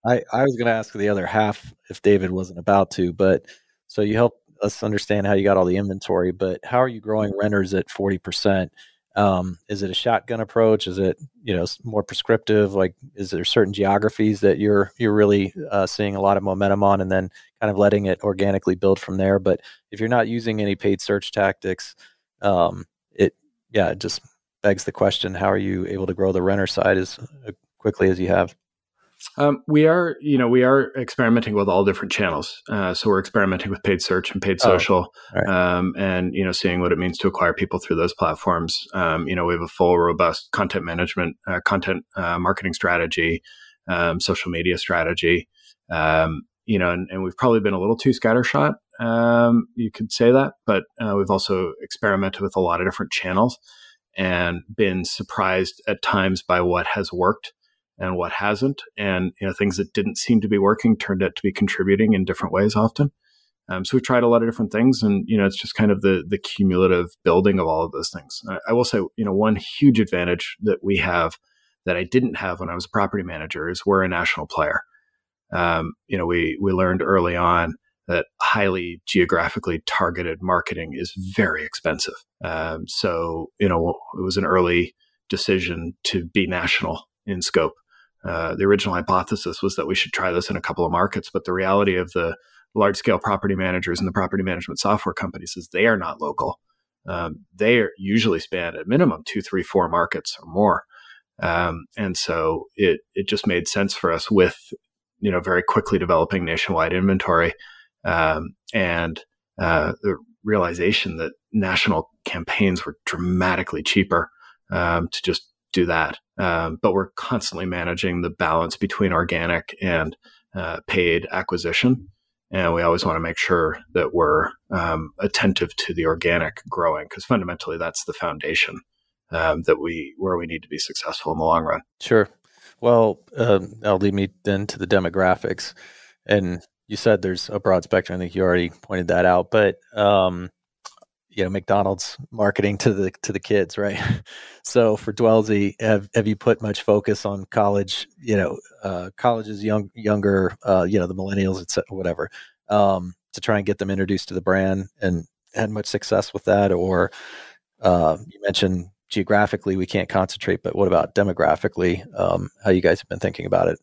I, I was going to ask the other half if David wasn't about to, but so you help us understand how you got all the inventory, but how are you growing renters at 40%? Um, is it a shotgun approach? Is it, you know, more prescriptive? Like, is there certain geographies that you're, you're really uh, seeing a lot of momentum on and then kind of letting it organically build from there? But if you're not using any paid search tactics, um, it, yeah, it just begs the question, how are you able to grow the renter side as uh, quickly as you have? Um, we are, you know, we are experimenting with all different channels. Uh, so we're experimenting with paid search and paid oh, social, right. um, and you know, seeing what it means to acquire people through those platforms. Um, you know, we have a full, robust content management, uh, content uh, marketing strategy, um, social media strategy. Um, you know, and, and, we've probably been a little too scattershot. Um, you could say that, but uh, we've also experimented with a lot of different channels and been surprised at times by what has worked and what hasn't. And you know, things that didn't seem to be working turned out to be contributing in different ways often. Um, so we've tried a lot of different things, and you know, it's just kind of the the cumulative building of all of those things. I, I will say, you know, one huge advantage that we have that I didn't have when I was a property manager is we're a national player. Um, you know, we we learned early on that highly geographically targeted marketing is very expensive. Um, so, you know, it was an early decision to be national in scope. Uh, the original hypothesis was that we should try this in a couple of markets, but the reality of the large scale property managers and the property management software companies is they are not local. Um, they usually span at minimum two, three, four markets or more. Um, and so it it just made sense for us with you know very quickly developing nationwide inventory um, and uh, the realization that national campaigns were dramatically cheaper um, to just do that. Um, but we're constantly managing the balance between organic and uh, paid acquisition. And we always want to make sure that we're um, attentive to the organic growing because fundamentally that's the foundation um, that we where we need to be successful in the long run. Sure. Well, um, that'll lead me then to the demographics. And you said there's a broad spectrum. I think you already pointed that out, but um, you know, McDonald's marketing to the to the kids, right? *laughs* so for Dwellsy, have have you put much focus on college? You know, uh, colleges, young younger, uh, you know, the millennials, etc., whatever, um, to try and get them introduced to the brand, and had much success with that. Or uh, you mentioned geographically we can't concentrate, but what about demographically? Um, how you guys have been thinking about it?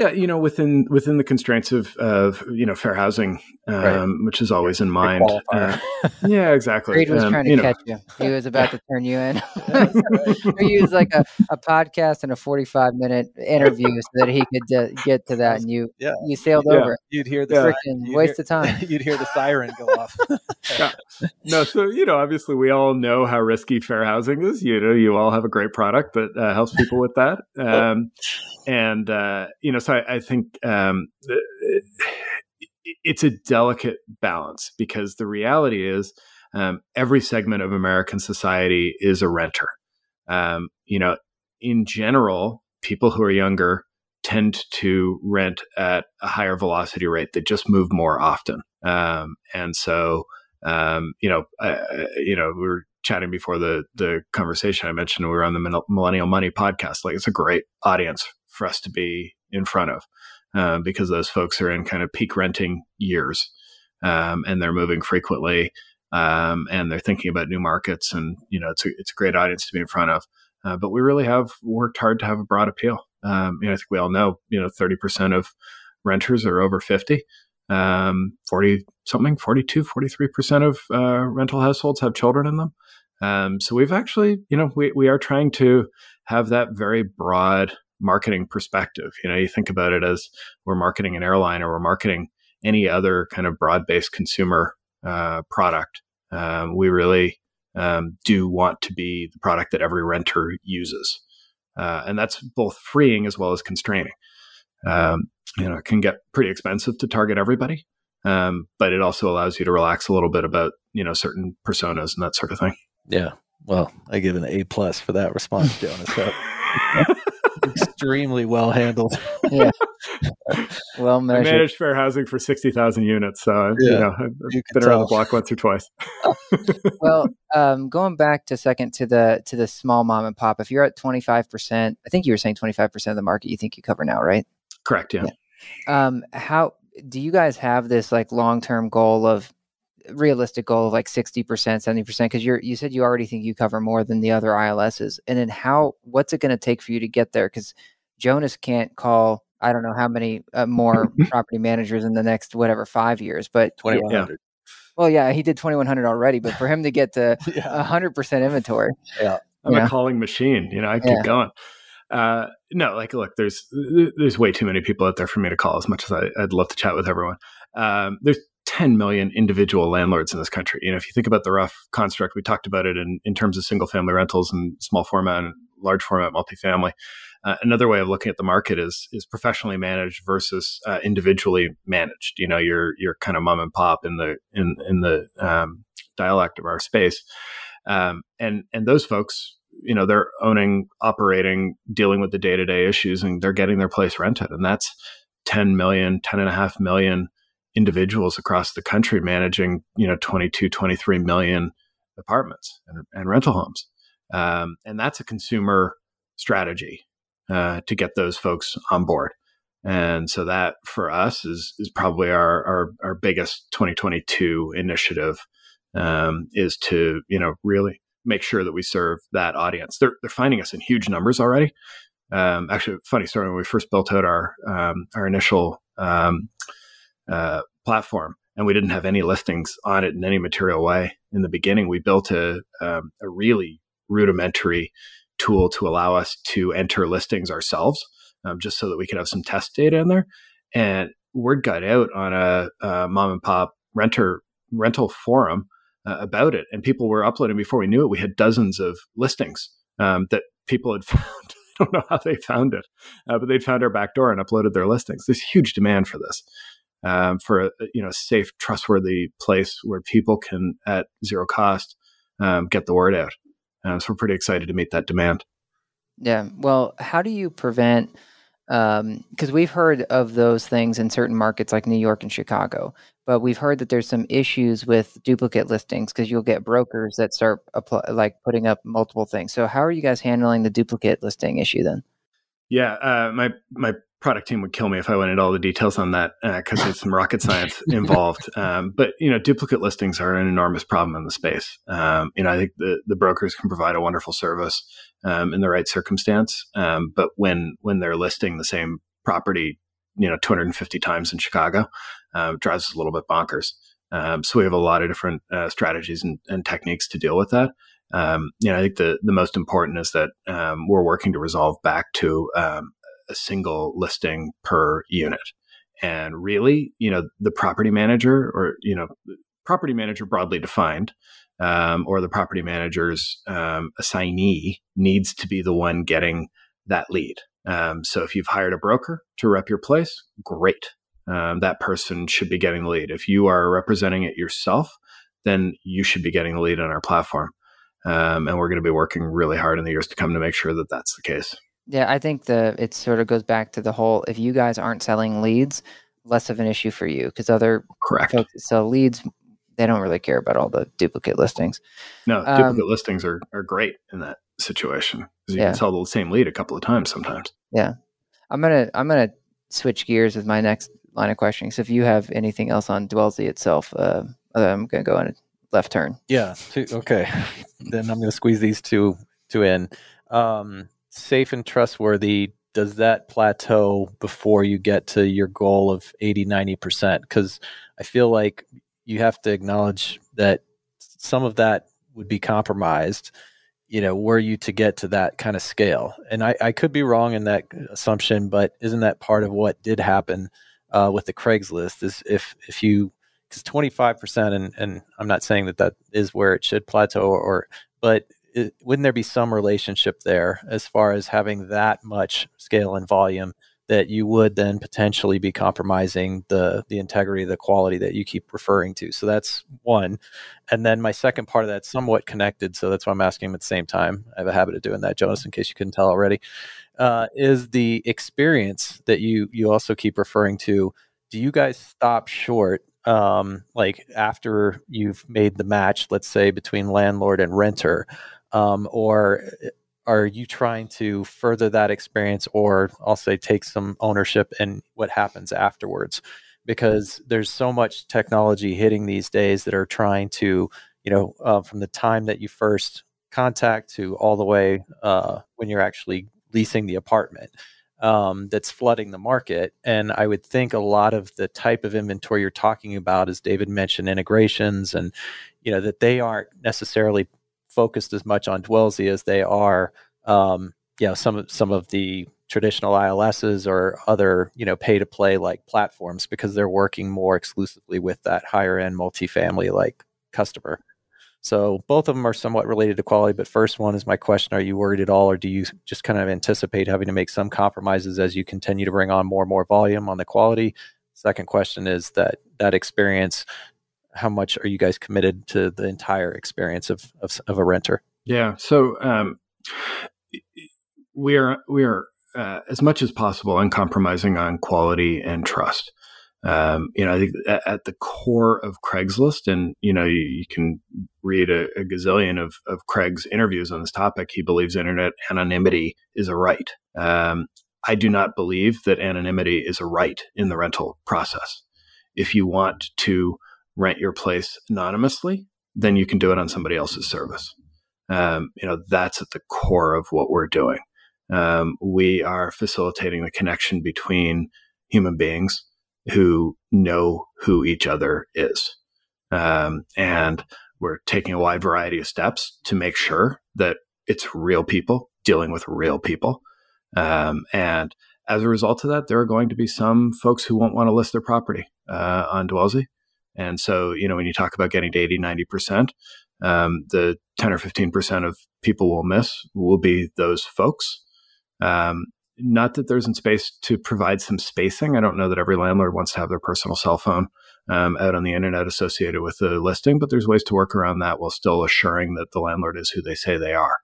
Yeah, you know, within within the constraints of of you know fair housing, um, right. which is always in mind. Uh, *laughs* yeah, exactly. Reed was um, trying to catch know. you. He was about to turn you in. *laughs* *laughs* he used like a, a podcast and a forty five minute interview so that he could uh, get to that, and you yeah. you sailed yeah. over. You'd hear the freaking waste hear, of time. You'd hear the siren go off. yeah. No, so you know, obviously, we all know how risky fair housing is. You know, you all have a great product that uh, helps people with that. Um, and uh, you know, so I, I think um, it's a delicate balance because the reality is um, every segment of American society is a renter. Um, you know, in general, people who are younger tend to rent at a higher velocity rate. They just move more often, um, and so um, you know, uh, you know, we were chatting before the the conversation. I mentioned we were on the Millennial Money podcast. Like, it's a great audience for us to be in front of uh, because those folks are in kind of peak renting years um, and they're moving frequently um, and they're thinking about new markets and you know it's a, it's a great audience to be in front of. Uh, but we really have worked hard to have a broad appeal. Um, you know, I think we all know you know 30% of renters are over 50 um, 40 something 42 43% of uh, rental households have children in them. Um, so we've actually you know we, we are trying to have that very broad marketing perspective. You know, you think about it as we're marketing an airline or we're marketing any other kind of broad based consumer uh, product. Um, we really um, do want to be the product that every renter uses. Uh, and that's both freeing as well as constraining. Um, you know, it can get pretty expensive to target everybody, um, but it also allows you to relax a little bit about you know certain personas and that sort of thing. Yeah, well, I give an A plus for that response, Jonas. *laughs* So. extremely well handled. *laughs* yeah, well measured. I managed fair housing for sixty thousand units, so yeah, you know, I've you been around the block once or twice. *laughs* well, um, going back to second to the to the small mom and pop, if you're at twenty five percent, I think you were saying twenty five percent of the market you think you cover now, right? Correct. Yeah. yeah. Um, how do you guys have this like long term goal of realistic goal of like 60%, 70% because you're you said you already think you cover more than the other ILSs. And then how what's it going to take for you to get there cuz Jonas can't call I don't know how many uh, more *laughs* property managers in the next whatever 5 years, but 2100. Well, yeah, he did 2100 already, but for him to get to *laughs* yeah. 100% inventory. Yeah. I'm a calling machine, you know, I keep yeah. going. Uh, no, like, look, there's there's way too many people out there for me to call. As much as I, would love to chat with everyone, um, there's 10 million individual landlords in this country. You know, if you think about the rough construct, we talked about it in, in terms of single family rentals and small format and large format multifamily. Uh, another way of looking at the market is is professionally managed versus uh, individually managed. You know, you're you're kind of mom and pop in the in in the um, dialect of our space, um, and and those folks, you know, they're owning, operating, dealing with the day to day issues, and they're getting their place rented, and that's 10 million, 10 and a half million individuals across the country managing, you know, 22, 23 million apartments and, and rental homes. Um, and that's a consumer strategy uh, to get those folks on board. And so that for us is is probably our our, our biggest 2022 initiative um, is to you know really make sure that we serve that audience. They're they're finding us in huge numbers already. Um, actually, funny story. When we first built out our um, our initial um, uh, platform, and we didn't have any listings on it in any material way in the beginning, we built a um, a really rudimentary tool to allow us to enter listings ourselves, um, just so that we could have some test data in there. And word got out on a, a mom and pop renter rental forum uh, about it, and people were uploading before we knew it. We had dozens of listings um, that people had *laughs* found. I don't know how they found it, uh, but they'd found our back door and uploaded their listings. There's huge demand for this. Um, for a you know safe, trustworthy place where people can at zero cost um, get the word out. Uh, so we're pretty excited to meet that demand. Yeah. Well, how do you prevent? Because um, we've heard of those things in certain markets like New York and Chicago, but we've heard that there's some issues with duplicate listings because you'll get brokers that start apply, like putting up multiple things. So how are you guys handling the duplicate listing issue then? Yeah, uh, my my product team would kill me if I went into all the details on that because uh, there's some rocket science *laughs* involved. Um, but you know, duplicate listings are an enormous problem in the space. Um, you know, I think the the brokers can provide a wonderful service um, in the right circumstance, um, but when when they're listing the same property, you know, 250 times in Chicago, uh, drives us a little bit bonkers. Um, so we have a lot of different uh, strategies and, and, techniques to deal with that. Um, you know, I think the the most important is that we're working to resolve back to a single listing per unit. And really, you know, the property manager or, you know, property manager broadly defined, um, or the property manager's um, assignee needs to be the one getting that lead. Um, so if you've hired a broker to rep your place, great. Um, that person should be getting the lead. If you are representing it yourself, then you should be getting the lead on our platform. Um, and we're going to be working really hard in the years to come to make sure that that's the case. Yeah, I think the it sort of goes back to the whole if you guys aren't selling leads, less of an issue for you because other correct folks sell leads, they don't really care about all the duplicate listings. No, um, duplicate listings are are great in that situation because you yeah. can sell the same lead a couple of times sometimes. Yeah, I'm gonna I'm gonna switch gears with my next line of questioning. So if you have anything else on Dwellsy itself, uh, I'm gonna go in a left turn. Yeah. Two, okay. *laughs* then I'm gonna squeeze these two two in. Um, safe and trustworthy does that plateau before you get to your goal of 80 90% because i feel like you have to acknowledge that some of that would be compromised you know were you to get to that kind of scale. And i, I could be wrong in that assumption but isn't that part of what did happen uh, with the craigslist is if if you because 25% and, and i'm not saying that that is where it should plateau or, or but it, wouldn't there be some relationship there as far as having that much scale and volume that you would then potentially be compromising the the integrity the quality that you keep referring to? So that's one. And then my second part of that's somewhat connected so that's why i'm asking at the same time. I have a habit of doing that jonas in case you couldn't tell already. Uh, is the experience that you you also keep referring to do you guys stop short um, like after you've made the match let's say between landlord and renter um, or eh, are you trying to further that experience or i'll say take some ownership in what happens afterwards? Because there's so much technology hitting these days that are trying to you know uh, from the time that you first contact to all the way uh, when you're actually leasing the apartment um, that's flooding the market. And i would think a lot of the type of inventory you're talking about as david mentioned integrations and you know that they aren't necessarily focused as much on Dwellsy as they are um, you know some of some of the traditional ILSs or other you know pay to play like platforms because they're working more exclusively with that higher end multifamily like customer. So both of them are somewhat related to quality. But first one is my question: Are you worried at all, or do you just kind of anticipate having to make some compromises as you continue to bring on more and more volume on the quality? Second question is that that experience. How much are you guys committed to the entire experience of of, of a renter? Yeah. So um, we are we are uh, as much as possible uncompromising on quality and trust. Um, you know, I think at, the core of Craigslist, and you know, you, you can read a, a, gazillion of, of Craig's interviews on this topic. He believes internet anonymity is a right. Um, I do not believe that anonymity is a right in the rental process. If you want to rent your place anonymously, then you can do it on somebody else's service. Um, you know, that's at the core of what we're doing. Um, we are facilitating the connection between human beings who know who each other is. Um, and we're taking a wide variety of steps to make sure that it's real people dealing with real people. Um, and as a result of that, there are going to be some folks who won't want to list their property uh, on Dwellsy. And so, you know, when you talk about getting to 80, 90%, um, the 10 or 15% of people will miss will be those folks. Um, not that there isn't space to provide some spacing. I don't know that every landlord wants to have their personal cell phone um, out on the internet associated with the listing, but there's ways to work around that while still assuring that the landlord is who they say they are.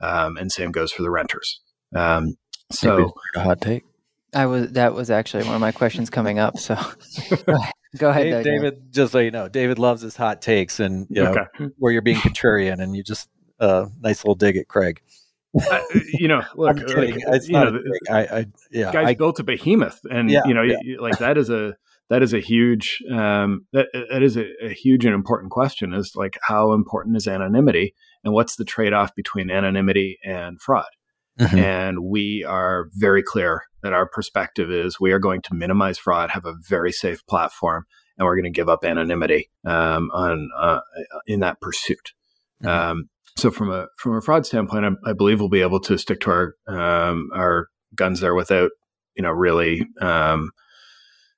Um, and same goes for the renters. Um, so, a hot take. I was that was actually one of my questions coming up. So *laughs* go ahead, David, David. Just so you know, David loves his hot takes, and you know okay. where you're being contrarian, and you just uh, nice little dig at Craig. Uh, you know, *laughs* look, like, you know, I, I, yeah, guys I, built a behemoth, and yeah, you know, yeah. like that is a that is a huge um, that that is a, a, huge and important question. Is like how important is anonymity, and what's the trade off between anonymity and fraud? Mm-hmm. And we are very clear that our perspective is we are going to minimize fraud, have a very safe platform, and we're going to give up anonymity um, on uh, in that pursuit. Mm-hmm. Um, so from a from a fraud standpoint, I, I believe we'll be able to stick to our um, our guns there without you know really um,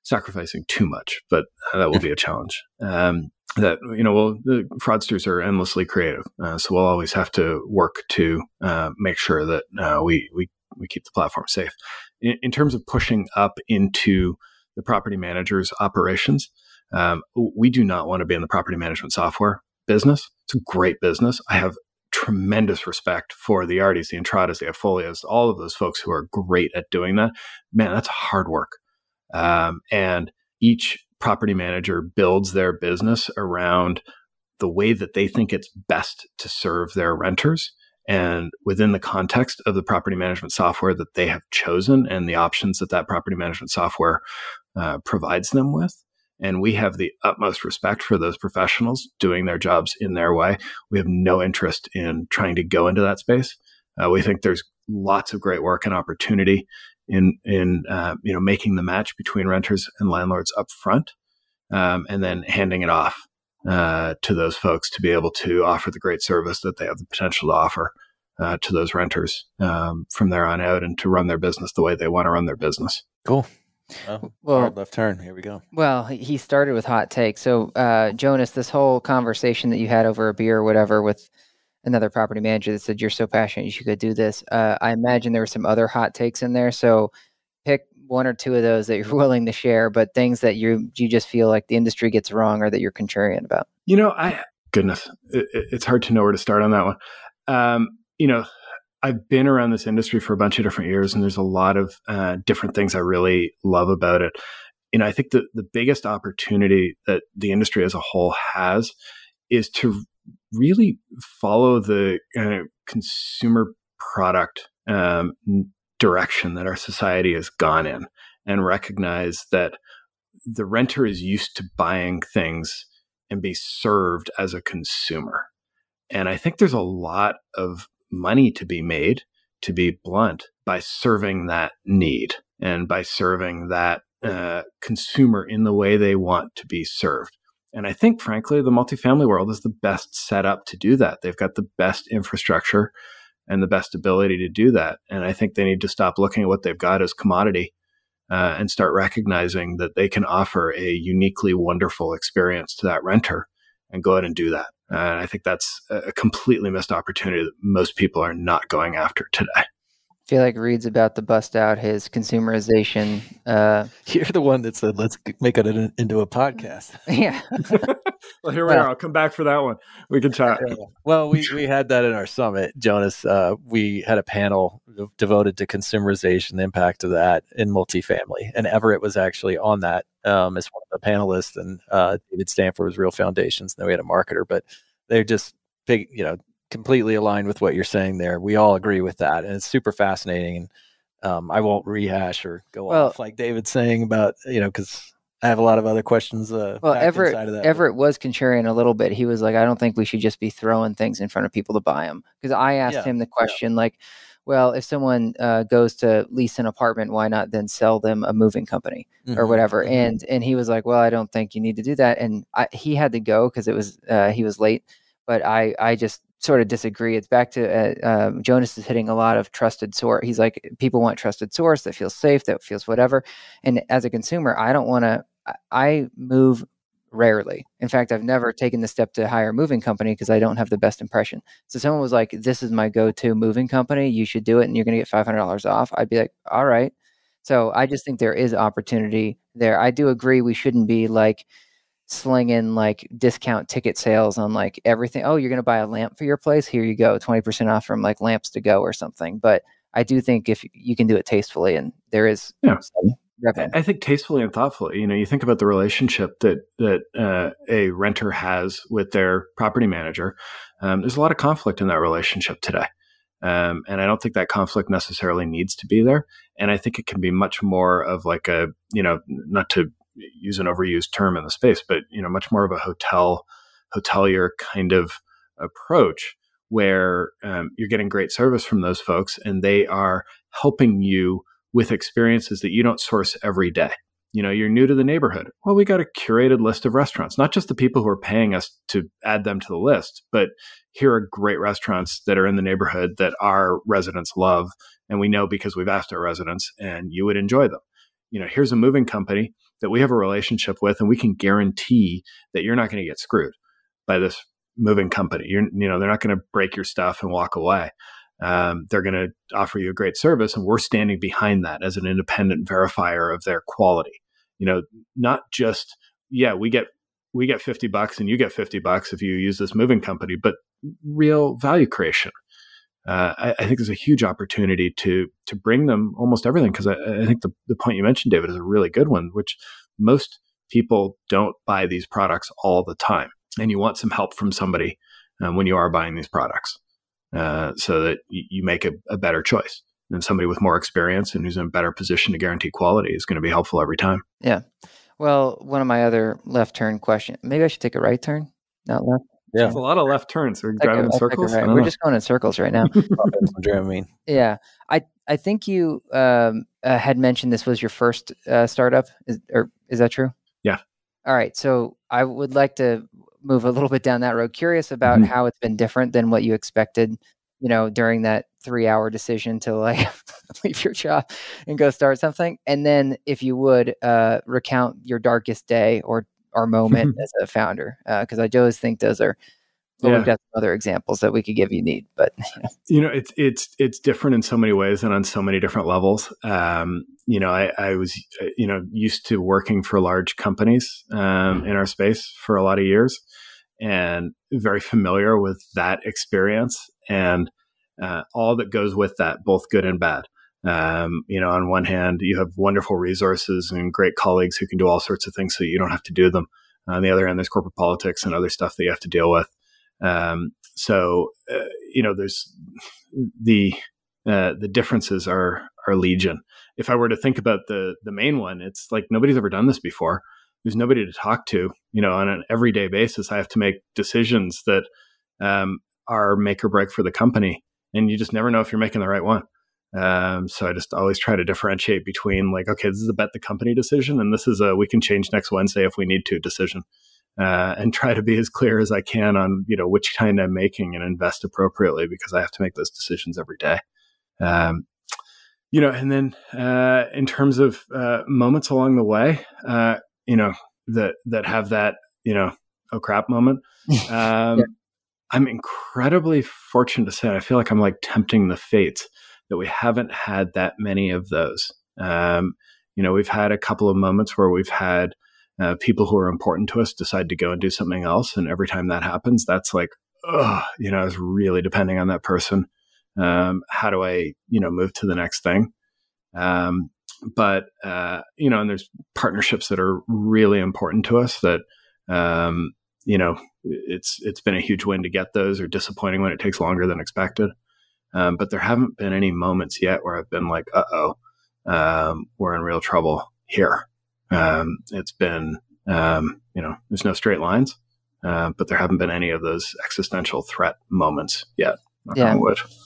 sacrificing too much, but that will be a challenge. Um, that you know, well, the fraudsters are endlessly creative, uh, so we'll always have to work to uh, make sure that uh, we we we keep the platform safe. In, in, terms of pushing up into the property manager's operations, um, we do not want to be in the property management software business. It's a great business. I have tremendous respect for the Yardis, the Entratas, the AppFolios, all of those folks who are great at doing that. Man, that's hard work. Um, and each property manager builds their business around the way that they think it's best to serve their renters and within the context of the property management software that they have chosen and the options that that property management software uh, provides them with and we have the utmost respect for those professionals doing their jobs in their way. We have no interest in trying to go into that space. Uh, we think there's lots of great work and opportunity in in uh, you know making the match between renters and landlords up front, um, and then handing it off uh, to those folks to be able to offer the great service that they have the potential to offer uh, to those renters um, from there on out, and to run their business the way they want to run their business. Cool. Oh, well, hard left turn. Here we go. Well, he started with hot take. So, uh, Jonas, this whole conversation that you had over a beer or whatever with another property manager that said you're so passionate you should go do this. Uh, I imagine there were some other hot takes in there. So, pick one or two of those that you're *laughs* willing to share, but things that you you just feel like the industry gets wrong or that you're contrarian about. You know, I goodness, it, it's hard to know where to start on that one. Um, you know, I've been around this industry for a bunch of different years, and there's a lot of uh, different things I really love about it. You know, I think the the biggest opportunity that the industry as a whole has is to really follow the uh, consumer product um, direction that our society has gone in, and recognize that the renter is used to buying things and be served as a consumer. And I think there's a lot of money to be made, to be blunt, by serving that need and by serving that uh, consumer in the way they want to be served. And I think, frankly, the multifamily world is the best set up to do that. They've got the best infrastructure and the best ability to do that. And I think they need to stop looking at what they've got as commodity uh, and start recognizing that they can offer a uniquely wonderful experience to that renter and go out and do that. And I think that's a completely missed opportunity that most people are not going after today feel like Reed's about to bust out his consumerization. Uh, *laughs* You're the one that said, let's make it into a podcast. *laughs* Yeah. *laughs* well, here we well, are. I'll come back for that one. We can chat. Well, we, we had that in our summit, Jonas. Uh, we had a panel devoted to consumerization, the impact of that in multifamily. And Everett was actually on that um, as one of the panelists. And uh, David Stanford was Real Foundations. And then we had a marketer, but they're just big, you know, completely aligned with what you're saying there. We all agree with that, and it's super fascinating. And um, I won't rehash or go well, off like David's saying about you know because I have a lot of other questions. Uh, well, Everett Everett was contrarian a little bit. He was like, I don't think we should just be throwing things in front of people to buy them because I asked yeah, him the question yeah. like. Well, if someone uh, goes to lease an apartment, why not then sell them a moving company mm-hmm. or whatever? Mm-hmm. And and he was like, well, I don't think you need to do that. And I, he had to go because it was uh, he was late. But I I just sort of disagree. It's back to uh, um, Jonas is hitting a lot of trusted source. He's like, people want trusted source that feels safe, that feels whatever. And as a consumer, I don't want to. I move rarely. In fact, I've never taken the step to hire a moving company because I don't have the best impression. So someone was like, "This is my go-to moving company. You should do it, and you're going to get five hundred dollars off." I'd be like, "All right." So I just think there is opportunity there. I do agree we shouldn't be like slinging like discount ticket sales on like everything. Oh, you're going to buy a lamp for your place? Here you go, 20% off from like lamps to go or something. But I do think if you can do it tastefully and there is yeah. I think tastefully and thoughtfully. You know, you think about the relationship that that uh, a renter has with their property manager. Um, there's a lot of conflict in that relationship today, um, and I don't think that conflict necessarily needs to be there. And I think it can be much more of like a you know, not to use an overused term in the space, but you know, much more of a hotel hotelier kind of approach where um, you're getting great service from those folks and they are helping you with experiences that you don't source every day. You know, you're new to the neighborhood. Well, we got a curated list of restaurants, not just the people who are paying us to add them to the list, but here are great restaurants that are in the neighborhood that our residents love. And we know because we've asked our residents and you would enjoy them. You know, here's a moving company that we have a relationship with, and we can guarantee that you're not going to get screwed by this moving company. You're, you know, they're not going to break your stuff and walk away. Um, they're going to offer you a great service, and we're standing behind that as an independent verifier of their quality. You know, not just yeah, we get we get 50 bucks and you get 50 bucks if you use this moving company, but real value creation uh, I, I, think there's a huge opportunity to to bring them almost everything because I, I, think the, the point you mentioned, David, is a really good one, which most people don't buy these products all the time, and you want some help from somebody um, when you are buying these products, uh, so that you, you make a, a, better choice. And somebody with more experience and who's in a better position to guarantee quality is going to be helpful every time. Yeah. Well, one of my other left turn questions. Maybe I should take a right turn, not left. Yeah, it's a lot of left turns. We're driving in circles. Right. We're just going in circles right now. *laughs* Dramamine. Yeah, I I think you um, uh, had mentioned this was your first uh, startup, is, or is that true? Yeah. All right, so I would like to move a little bit down that road. Curious about mm-hmm. how it's been different than what you expected. You know, during that three-hour decision to like *laughs* leave your job and go start something, and then if you would uh, recount your darkest day or our moment *laughs* as a founder because uh, I always think those are well, yeah. we've got other examples that we could give you need, but *laughs* you know, it's it's it's different in so many ways and on so many different levels. Um, you know, I, I, was uh, you know used to working for large companies um, in our space for a lot of years, and very familiar with that experience and uh, all that goes with that, both good and bad. Um, you know, on one hand, you have wonderful resources and great colleagues who can do all sorts of things so you don't have to do them. On the other hand, there's corporate politics and other stuff that you have to deal with. Um, so, uh, you know, there's the uh, the differences are are legion. If I were to think about the the main one, it's like nobody's ever done this before. There's nobody to talk to. You know, on an everyday basis, I have to make decisions that um, are make or break for the company, and you just never know if you're making the right one. Um, so I just always try to differentiate between like, okay, this is a bet the company decision, and this is a we can change next Wednesday if we need to decision. uh, and *laughs* try to be as clear as I can on you know which kind I'm making and invest appropriately because I have to make those decisions every day. Um, you know, and then uh, in terms of uh, moments along the way, uh, you know that that have that you know oh crap moment. *laughs* Um, yeah. I'm incredibly fortunate to say I feel like I'm like tempting the fates that we haven't had that many of those. Um, you know, we've had a couple of moments where we've had uh, people who are important to us decide to go and do something else. And every time that happens, that's like, you know, it's really depending on that person. Um, how do I, you know, move to the next thing? Um, but, uh, you know, and there's partnerships that are really important to us that, um, you know, it's, it's been a huge win to get those or disappointing when it takes longer than expected. Um, but there haven't been any moments yet where I've been like, uh oh, um, we're in real trouble here. Um, it's been, um, you know, there's no straight lines, uh, but there haven't been any of those existential threat moments yet. Yeah.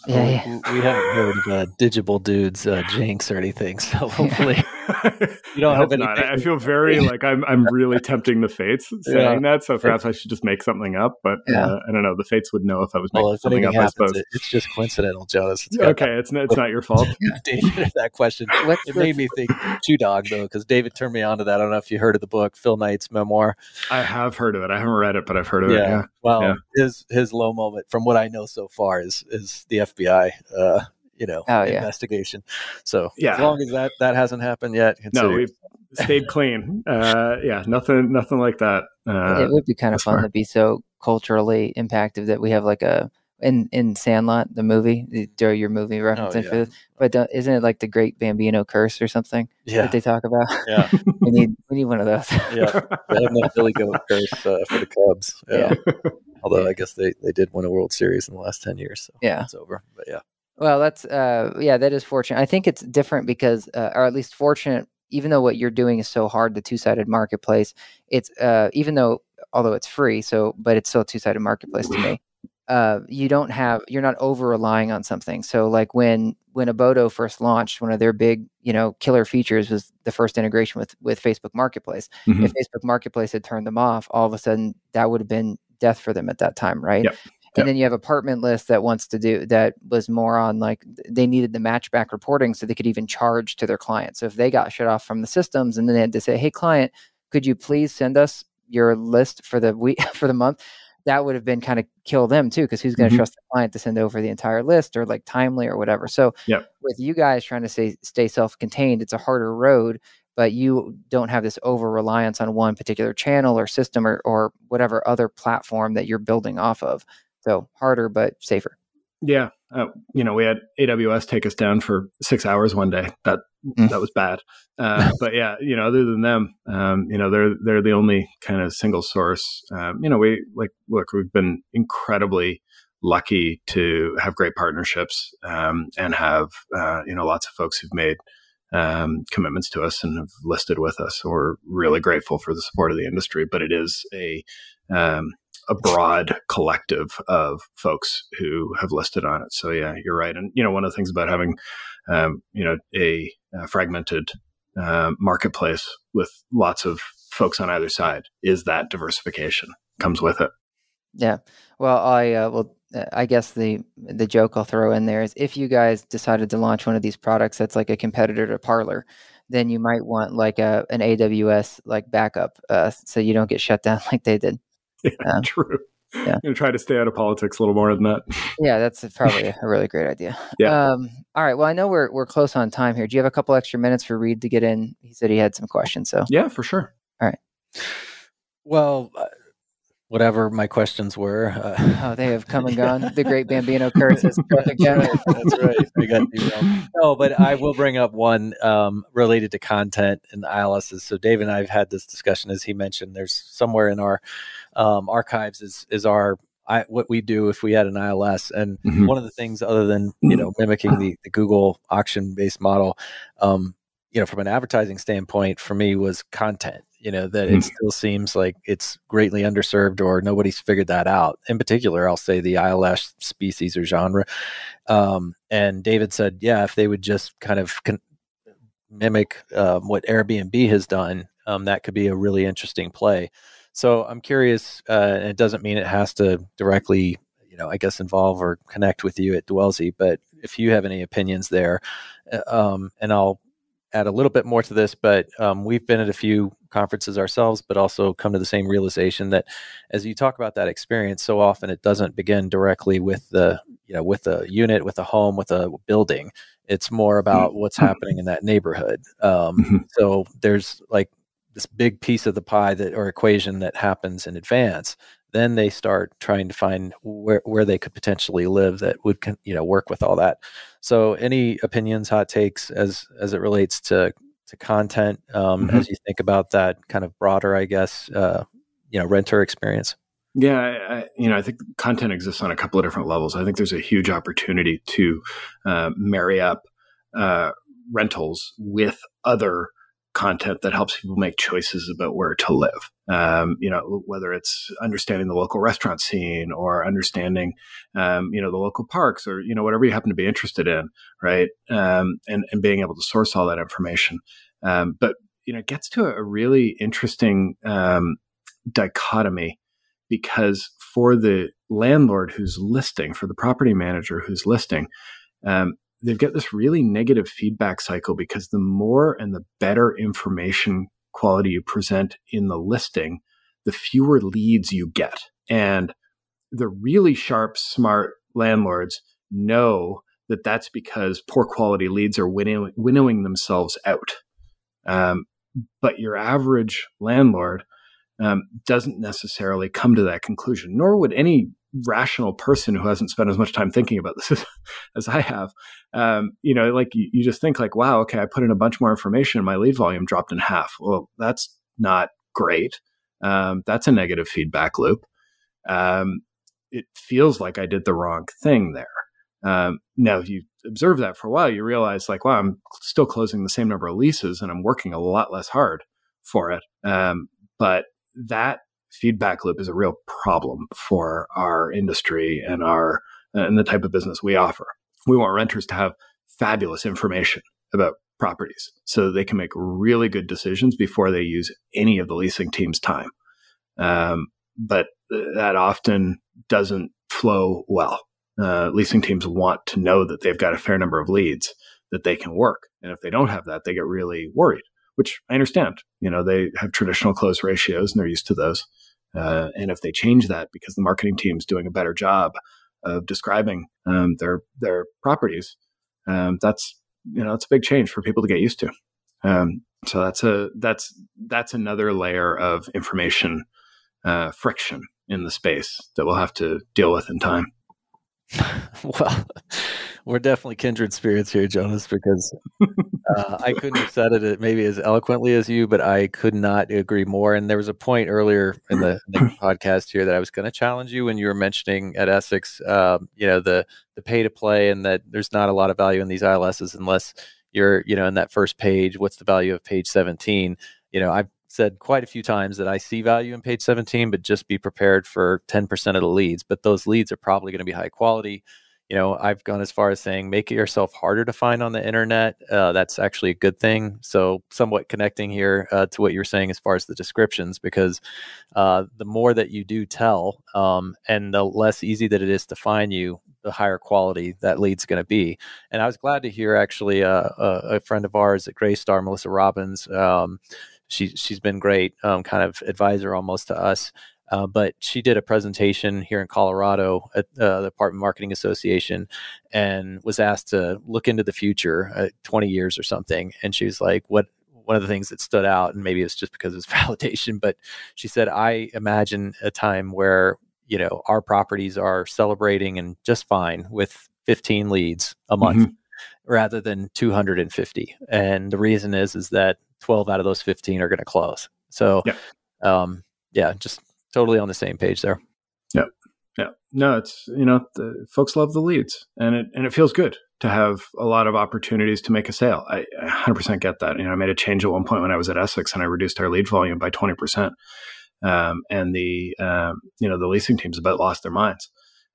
yeah. yeah, We haven't heard of uh, Digible Dudes uh, jinx or anything, so *laughs* hopefully *laughs* you don't have any. I feel very *laughs* like I'm. I'm really tempting the fates saying yeah. that. So perhaps I should just make something up. But yeah. uh, I don't know. The fates would know if I was making well, something up. Happens, I suppose it's just coincidental, Jonas. It's okay, it's it's not your fault. *laughs* David, that question What's it made me think Shoe Dog though, because David turned me on to that. I don't know if you heard of the book Phil Knight's memoir. I have heard of it. I haven't read it, but I've heard of yeah. it. Yeah. Well, his his low moment, from what I know so far, is is the FBI. Uh, you know, oh, yeah. investigation. So yeah. as long as that that hasn't happened yet, no, we've stayed clean. Uh, yeah, nothing, nothing like that. Uh, it would be kind of fun far. to be so culturally impacted that we have like a in in Sandlot, the movie, do your movie referencing oh, yeah. for this. But uh, isn't it like the Great Bambino Curse or something? Yeah, that they talk about. Yeah, *laughs* we need we need one of those. yeah, they have no Billy Goat *laughs* Curse uh, for the Cubs. Yeah. yeah. Although I guess they they did win a World Series in the last ten years, so yeah, it's over. But yeah. Well, that's uh, yeah, that is fortunate. I think it's different because, uh, or at least fortunate, even though what you're doing is so hard, the two-sided marketplace. It's uh, even though although it's free, so but it's still a two-sided marketplace to me. Uh, you don't have you're not over relying on something. So like when when Abodo first launched, one of their big you know killer features was the first integration with with Facebook Marketplace. Mm-hmm. If Facebook Marketplace had turned them off, all of a sudden that would have been death for them at that time, right? Yep. And then you have apartment list that wants to do that was more on like they needed the matchback reporting so they could even charge to their clients. So if they got shut off from the systems and then they had to say, "Hey client, could you please send us your list for the week *laughs* for the month?" That would have been kind of kill them too, because who's going to mm-hmm. trust the client to send over the entire list or like timely or whatever. So yep. with you guys trying to stay stay self contained, it's a harder road but you don't have this over reliance on one particular channel or system or, or whatever other platform that you're building off of. So harder, but safer. Yeah. Uh, you know, we had AWS take us down for six hours one day. That mm. that was bad. Uh, *laughs* but yeah, you know, other than them, um, you know, they're they're the only kind of single source. Um, you know, we like look, we've been incredibly lucky to have great partnerships um, and have uh, you know lots of folks who've made um, commitments to us and have listed with us. So we're really grateful for the support of the industry. But it is a um, a broad collective of folks who have listed on it. So yeah, you're right. And you know, one of the things about having um, you know a, a fragmented uh, marketplace with lots of folks on either side is that diversification comes with it. Yeah. Well, I uh, well, I guess the the joke I'll throw in there is if you guys decided to launch one of these products that's like a competitor to Parler, then you might want like a an AWS like backup, uh, so you don't get shut down *laughs* like they did. *laughs* Yeah, um, true. Yeah. I'm gonna try to stay out of politics a little more than that. Yeah, that's *laughs* probably a really great idea. Yeah. Um, all right. Well, I know we're we're close on time here. Do you have a couple extra minutes for Reed to get in? He said he had some questions. So yeah, for sure. All right. Well, uh, whatever my questions were. Uh, oh, they have come and gone. The great *laughs* Bambino curse has come again. That's right. I got No, but I will bring up one um, related to content and ILSs. So Dave and I have had this discussion, as he mentioned. There's somewhere in our um, archives is is our I, what we do if we had an ILS. And mm-hmm. one of the things, other than you know mimicking the, the Google auction based model, um, you know, from an advertising standpoint, for me was content you know that it hmm. still seems like it's greatly underserved or nobody's figured that out in particular i'll say the ils species or genre um, and david said yeah if they would just kind of con- mimic um, what airbnb has done um, that could be a really interesting play So I'm curious, uh, and it doesn't mean it has to directly, you know, I guess involve or connect with you at Dwellsy, but if you have any opinions there, uh, um, and I'll add a little bit more to this, but um, we've been at a few conferences ourselves, but also come to the same realization that as you talk about that experience, so often it doesn't begin directly with the, you know, with a unit, with a home, with a building. It's more about what's happening in that neighborhood. Um, mm-hmm. So there's like this big piece of the pie that or equation that happens in advance then they start trying to find where, where they could potentially live that would you know work with all that. So any opinions hot takes as as it relates to to content um, mm-hmm. as you think about that kind of broader i guess uh, you know renter experience? Yeah I, you know i think content exists on a couple of different levels. I think there's a huge opportunity to uh, marry up uh, rentals with other content that helps people make choices about where to live. Um, you know, whether it's understanding the local restaurant scene or understanding, um, you know, the local parks or, you know, whatever you happen to be interested in, right? Um, and, and being able to source all that information. Um, but, you know, it gets to a really interesting um, dichotomy because for the landlord who's listing, for the property manager who's listing, um, they've got this really negative feedback cycle because the more and the better information quality you present in the listing, the fewer leads you get. And the really sharp, smart landlords know that that's because poor quality leads are winnow- winnowing themselves out. Um, but your average landlord um, doesn't necessarily come to that conclusion, nor would any rational person who hasn't spent as much time thinking about this *laughs* as, as I have. Um, you know, like you, you, just think like, wow, okay, I put in a bunch more information my lead volume dropped in half. Well, that's not great. Um, that's a negative feedback loop. Um, it feels like I did the wrong thing there. Um, now, if you observe that for a while, you realize like, wow, I'm still closing the same number of leases and I'm working a lot less hard for it. Um, but that feedback loop is a real problem for our industry and our and the type of business we offer. We want renters to have fabulous information about properties so they can make really good decisions before they use any of the leasing team's time. Um, but that often doesn't flow well. Uh, leasing teams want to know that they've got a fair number of leads that they can work. And if they don't have that, they get really worried which I understand. You know, they have traditional close ratios and they're used to those. Uh, and if they change that because the marketing team is doing a better job of describing um, their their properties, um, that's you know it's a big change for people to get used to. Um, so that's a that's that's another layer of information uh, friction in the space that we'll have to deal with in time. *laughs* well, we're definitely kindred spirits here, Jonas, because uh, I couldn't have said it maybe as eloquently as you, but I could not agree more. And there was a point earlier in the, in the *clears throat* podcast here that I was going to challenge you when you were mentioning at Essex, um, you know, the the pay to play, and that there's not a lot of value in these ILSs unless you're, you know, in that first page. What's the value of page 17? You know, I've said quite a few times that I see value in page 17, but just be prepared for 10% of the leads. But those leads are probably going to be high quality. You know, I've gone as far as saying make it yourself harder to find on the internet. Uh, that's actually a good thing. So, somewhat connecting here uh, to what you're saying as far as the descriptions, because uh, the more that you do tell um, and the less easy that it is to find you, the higher quality that lead's going to be. And I was glad to hear actually uh, a, a, friend of ours at Greystar, Melissa Robbins. Um, she she's been great, um, kind of advisor almost to us. Uh, but she did a presentation here in Colorado at uh, the Apartment Marketing Association and was asked to look into the future, uh, 20 years or something. And she was like, "What?" One of the things that stood out, and maybe it's just because it's *laughs* validation, but she said, "I imagine a time where you know our properties are celebrating and just fine with 15 leads a month." Mm-hmm rather than 250 and the reason is is that 12 out of those 15 are going to close. So, yeah. Um, yeah, just totally on the same page there. Yeah. Yeah. No, it's, you know, the folks love the leads and it, and it feels good to have a lot of opportunities to make a sale. I, I 100% get that. You know, I made a change at one point when I was at Essex and I reduced our lead volume by 20%. Um, and the, um, you know, the leasing teams about lost their minds.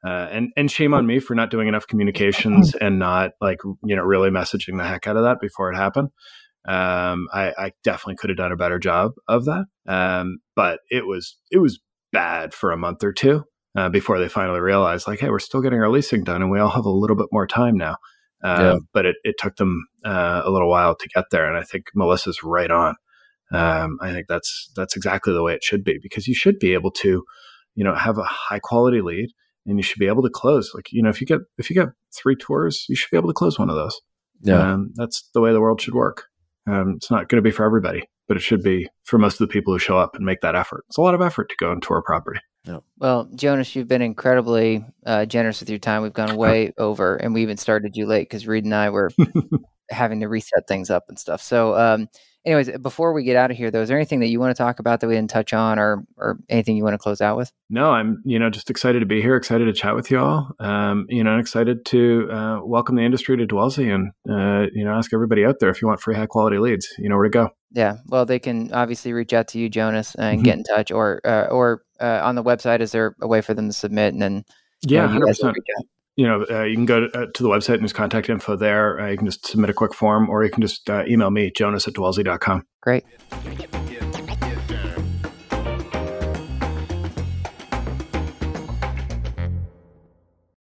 Uh, and and shame on me for not doing enough communications *laughs* and not like you know really messaging the heck out of that before it happened. Um, I, I, definitely could have done a better job of that. Um, but it was it was bad for a month or two uh, before they finally realized, like, hey, we're still getting our leasing done, and we all have a little bit more time now. Uh, yeah. But it, it took them uh, a little while to get there, and I think Melissa's right on. Um, I think that's that's exactly the way it should be because you should be able to, you know, have a high quality lead, and you should be able to close. Like, you know, if you get if you get three tours, you should be able to close one of those. Yeah, um, that's the way the world should work. Um, it's not going to be for everybody, but it should be for most of the people who show up and make that effort. It's a lot of effort to go and tour a property. Yeah. Well, Jonas, you've been incredibly uh, generous with your time. We've gone way *laughs* over, and we even started you late because Reed and I were *laughs* having to reset things up and stuff. So, um, anyways, before we get out of here, though, is there anything that you want to talk about that we didn't touch on, or or anything you want to close out with? No, I'm you know just excited to be here, excited to chat with you all. Um, you know, and excited to uh, welcome the industry to Dwellsy, and uh, you know, ask everybody out there if you want free high quality leads, you know where to go. Yeah, well, they can obviously reach out to you, Jonas, and mm-hmm. get in touch, or uh, or uh, on the website. Is there a way for them to submit and then? Yeah, hundred percent you know, uh, you can go to, uh, to, the website and there's contact info there. Uh, you can just submit a quick form or you can just uh, email me, jonas at dwellsy.com. Great.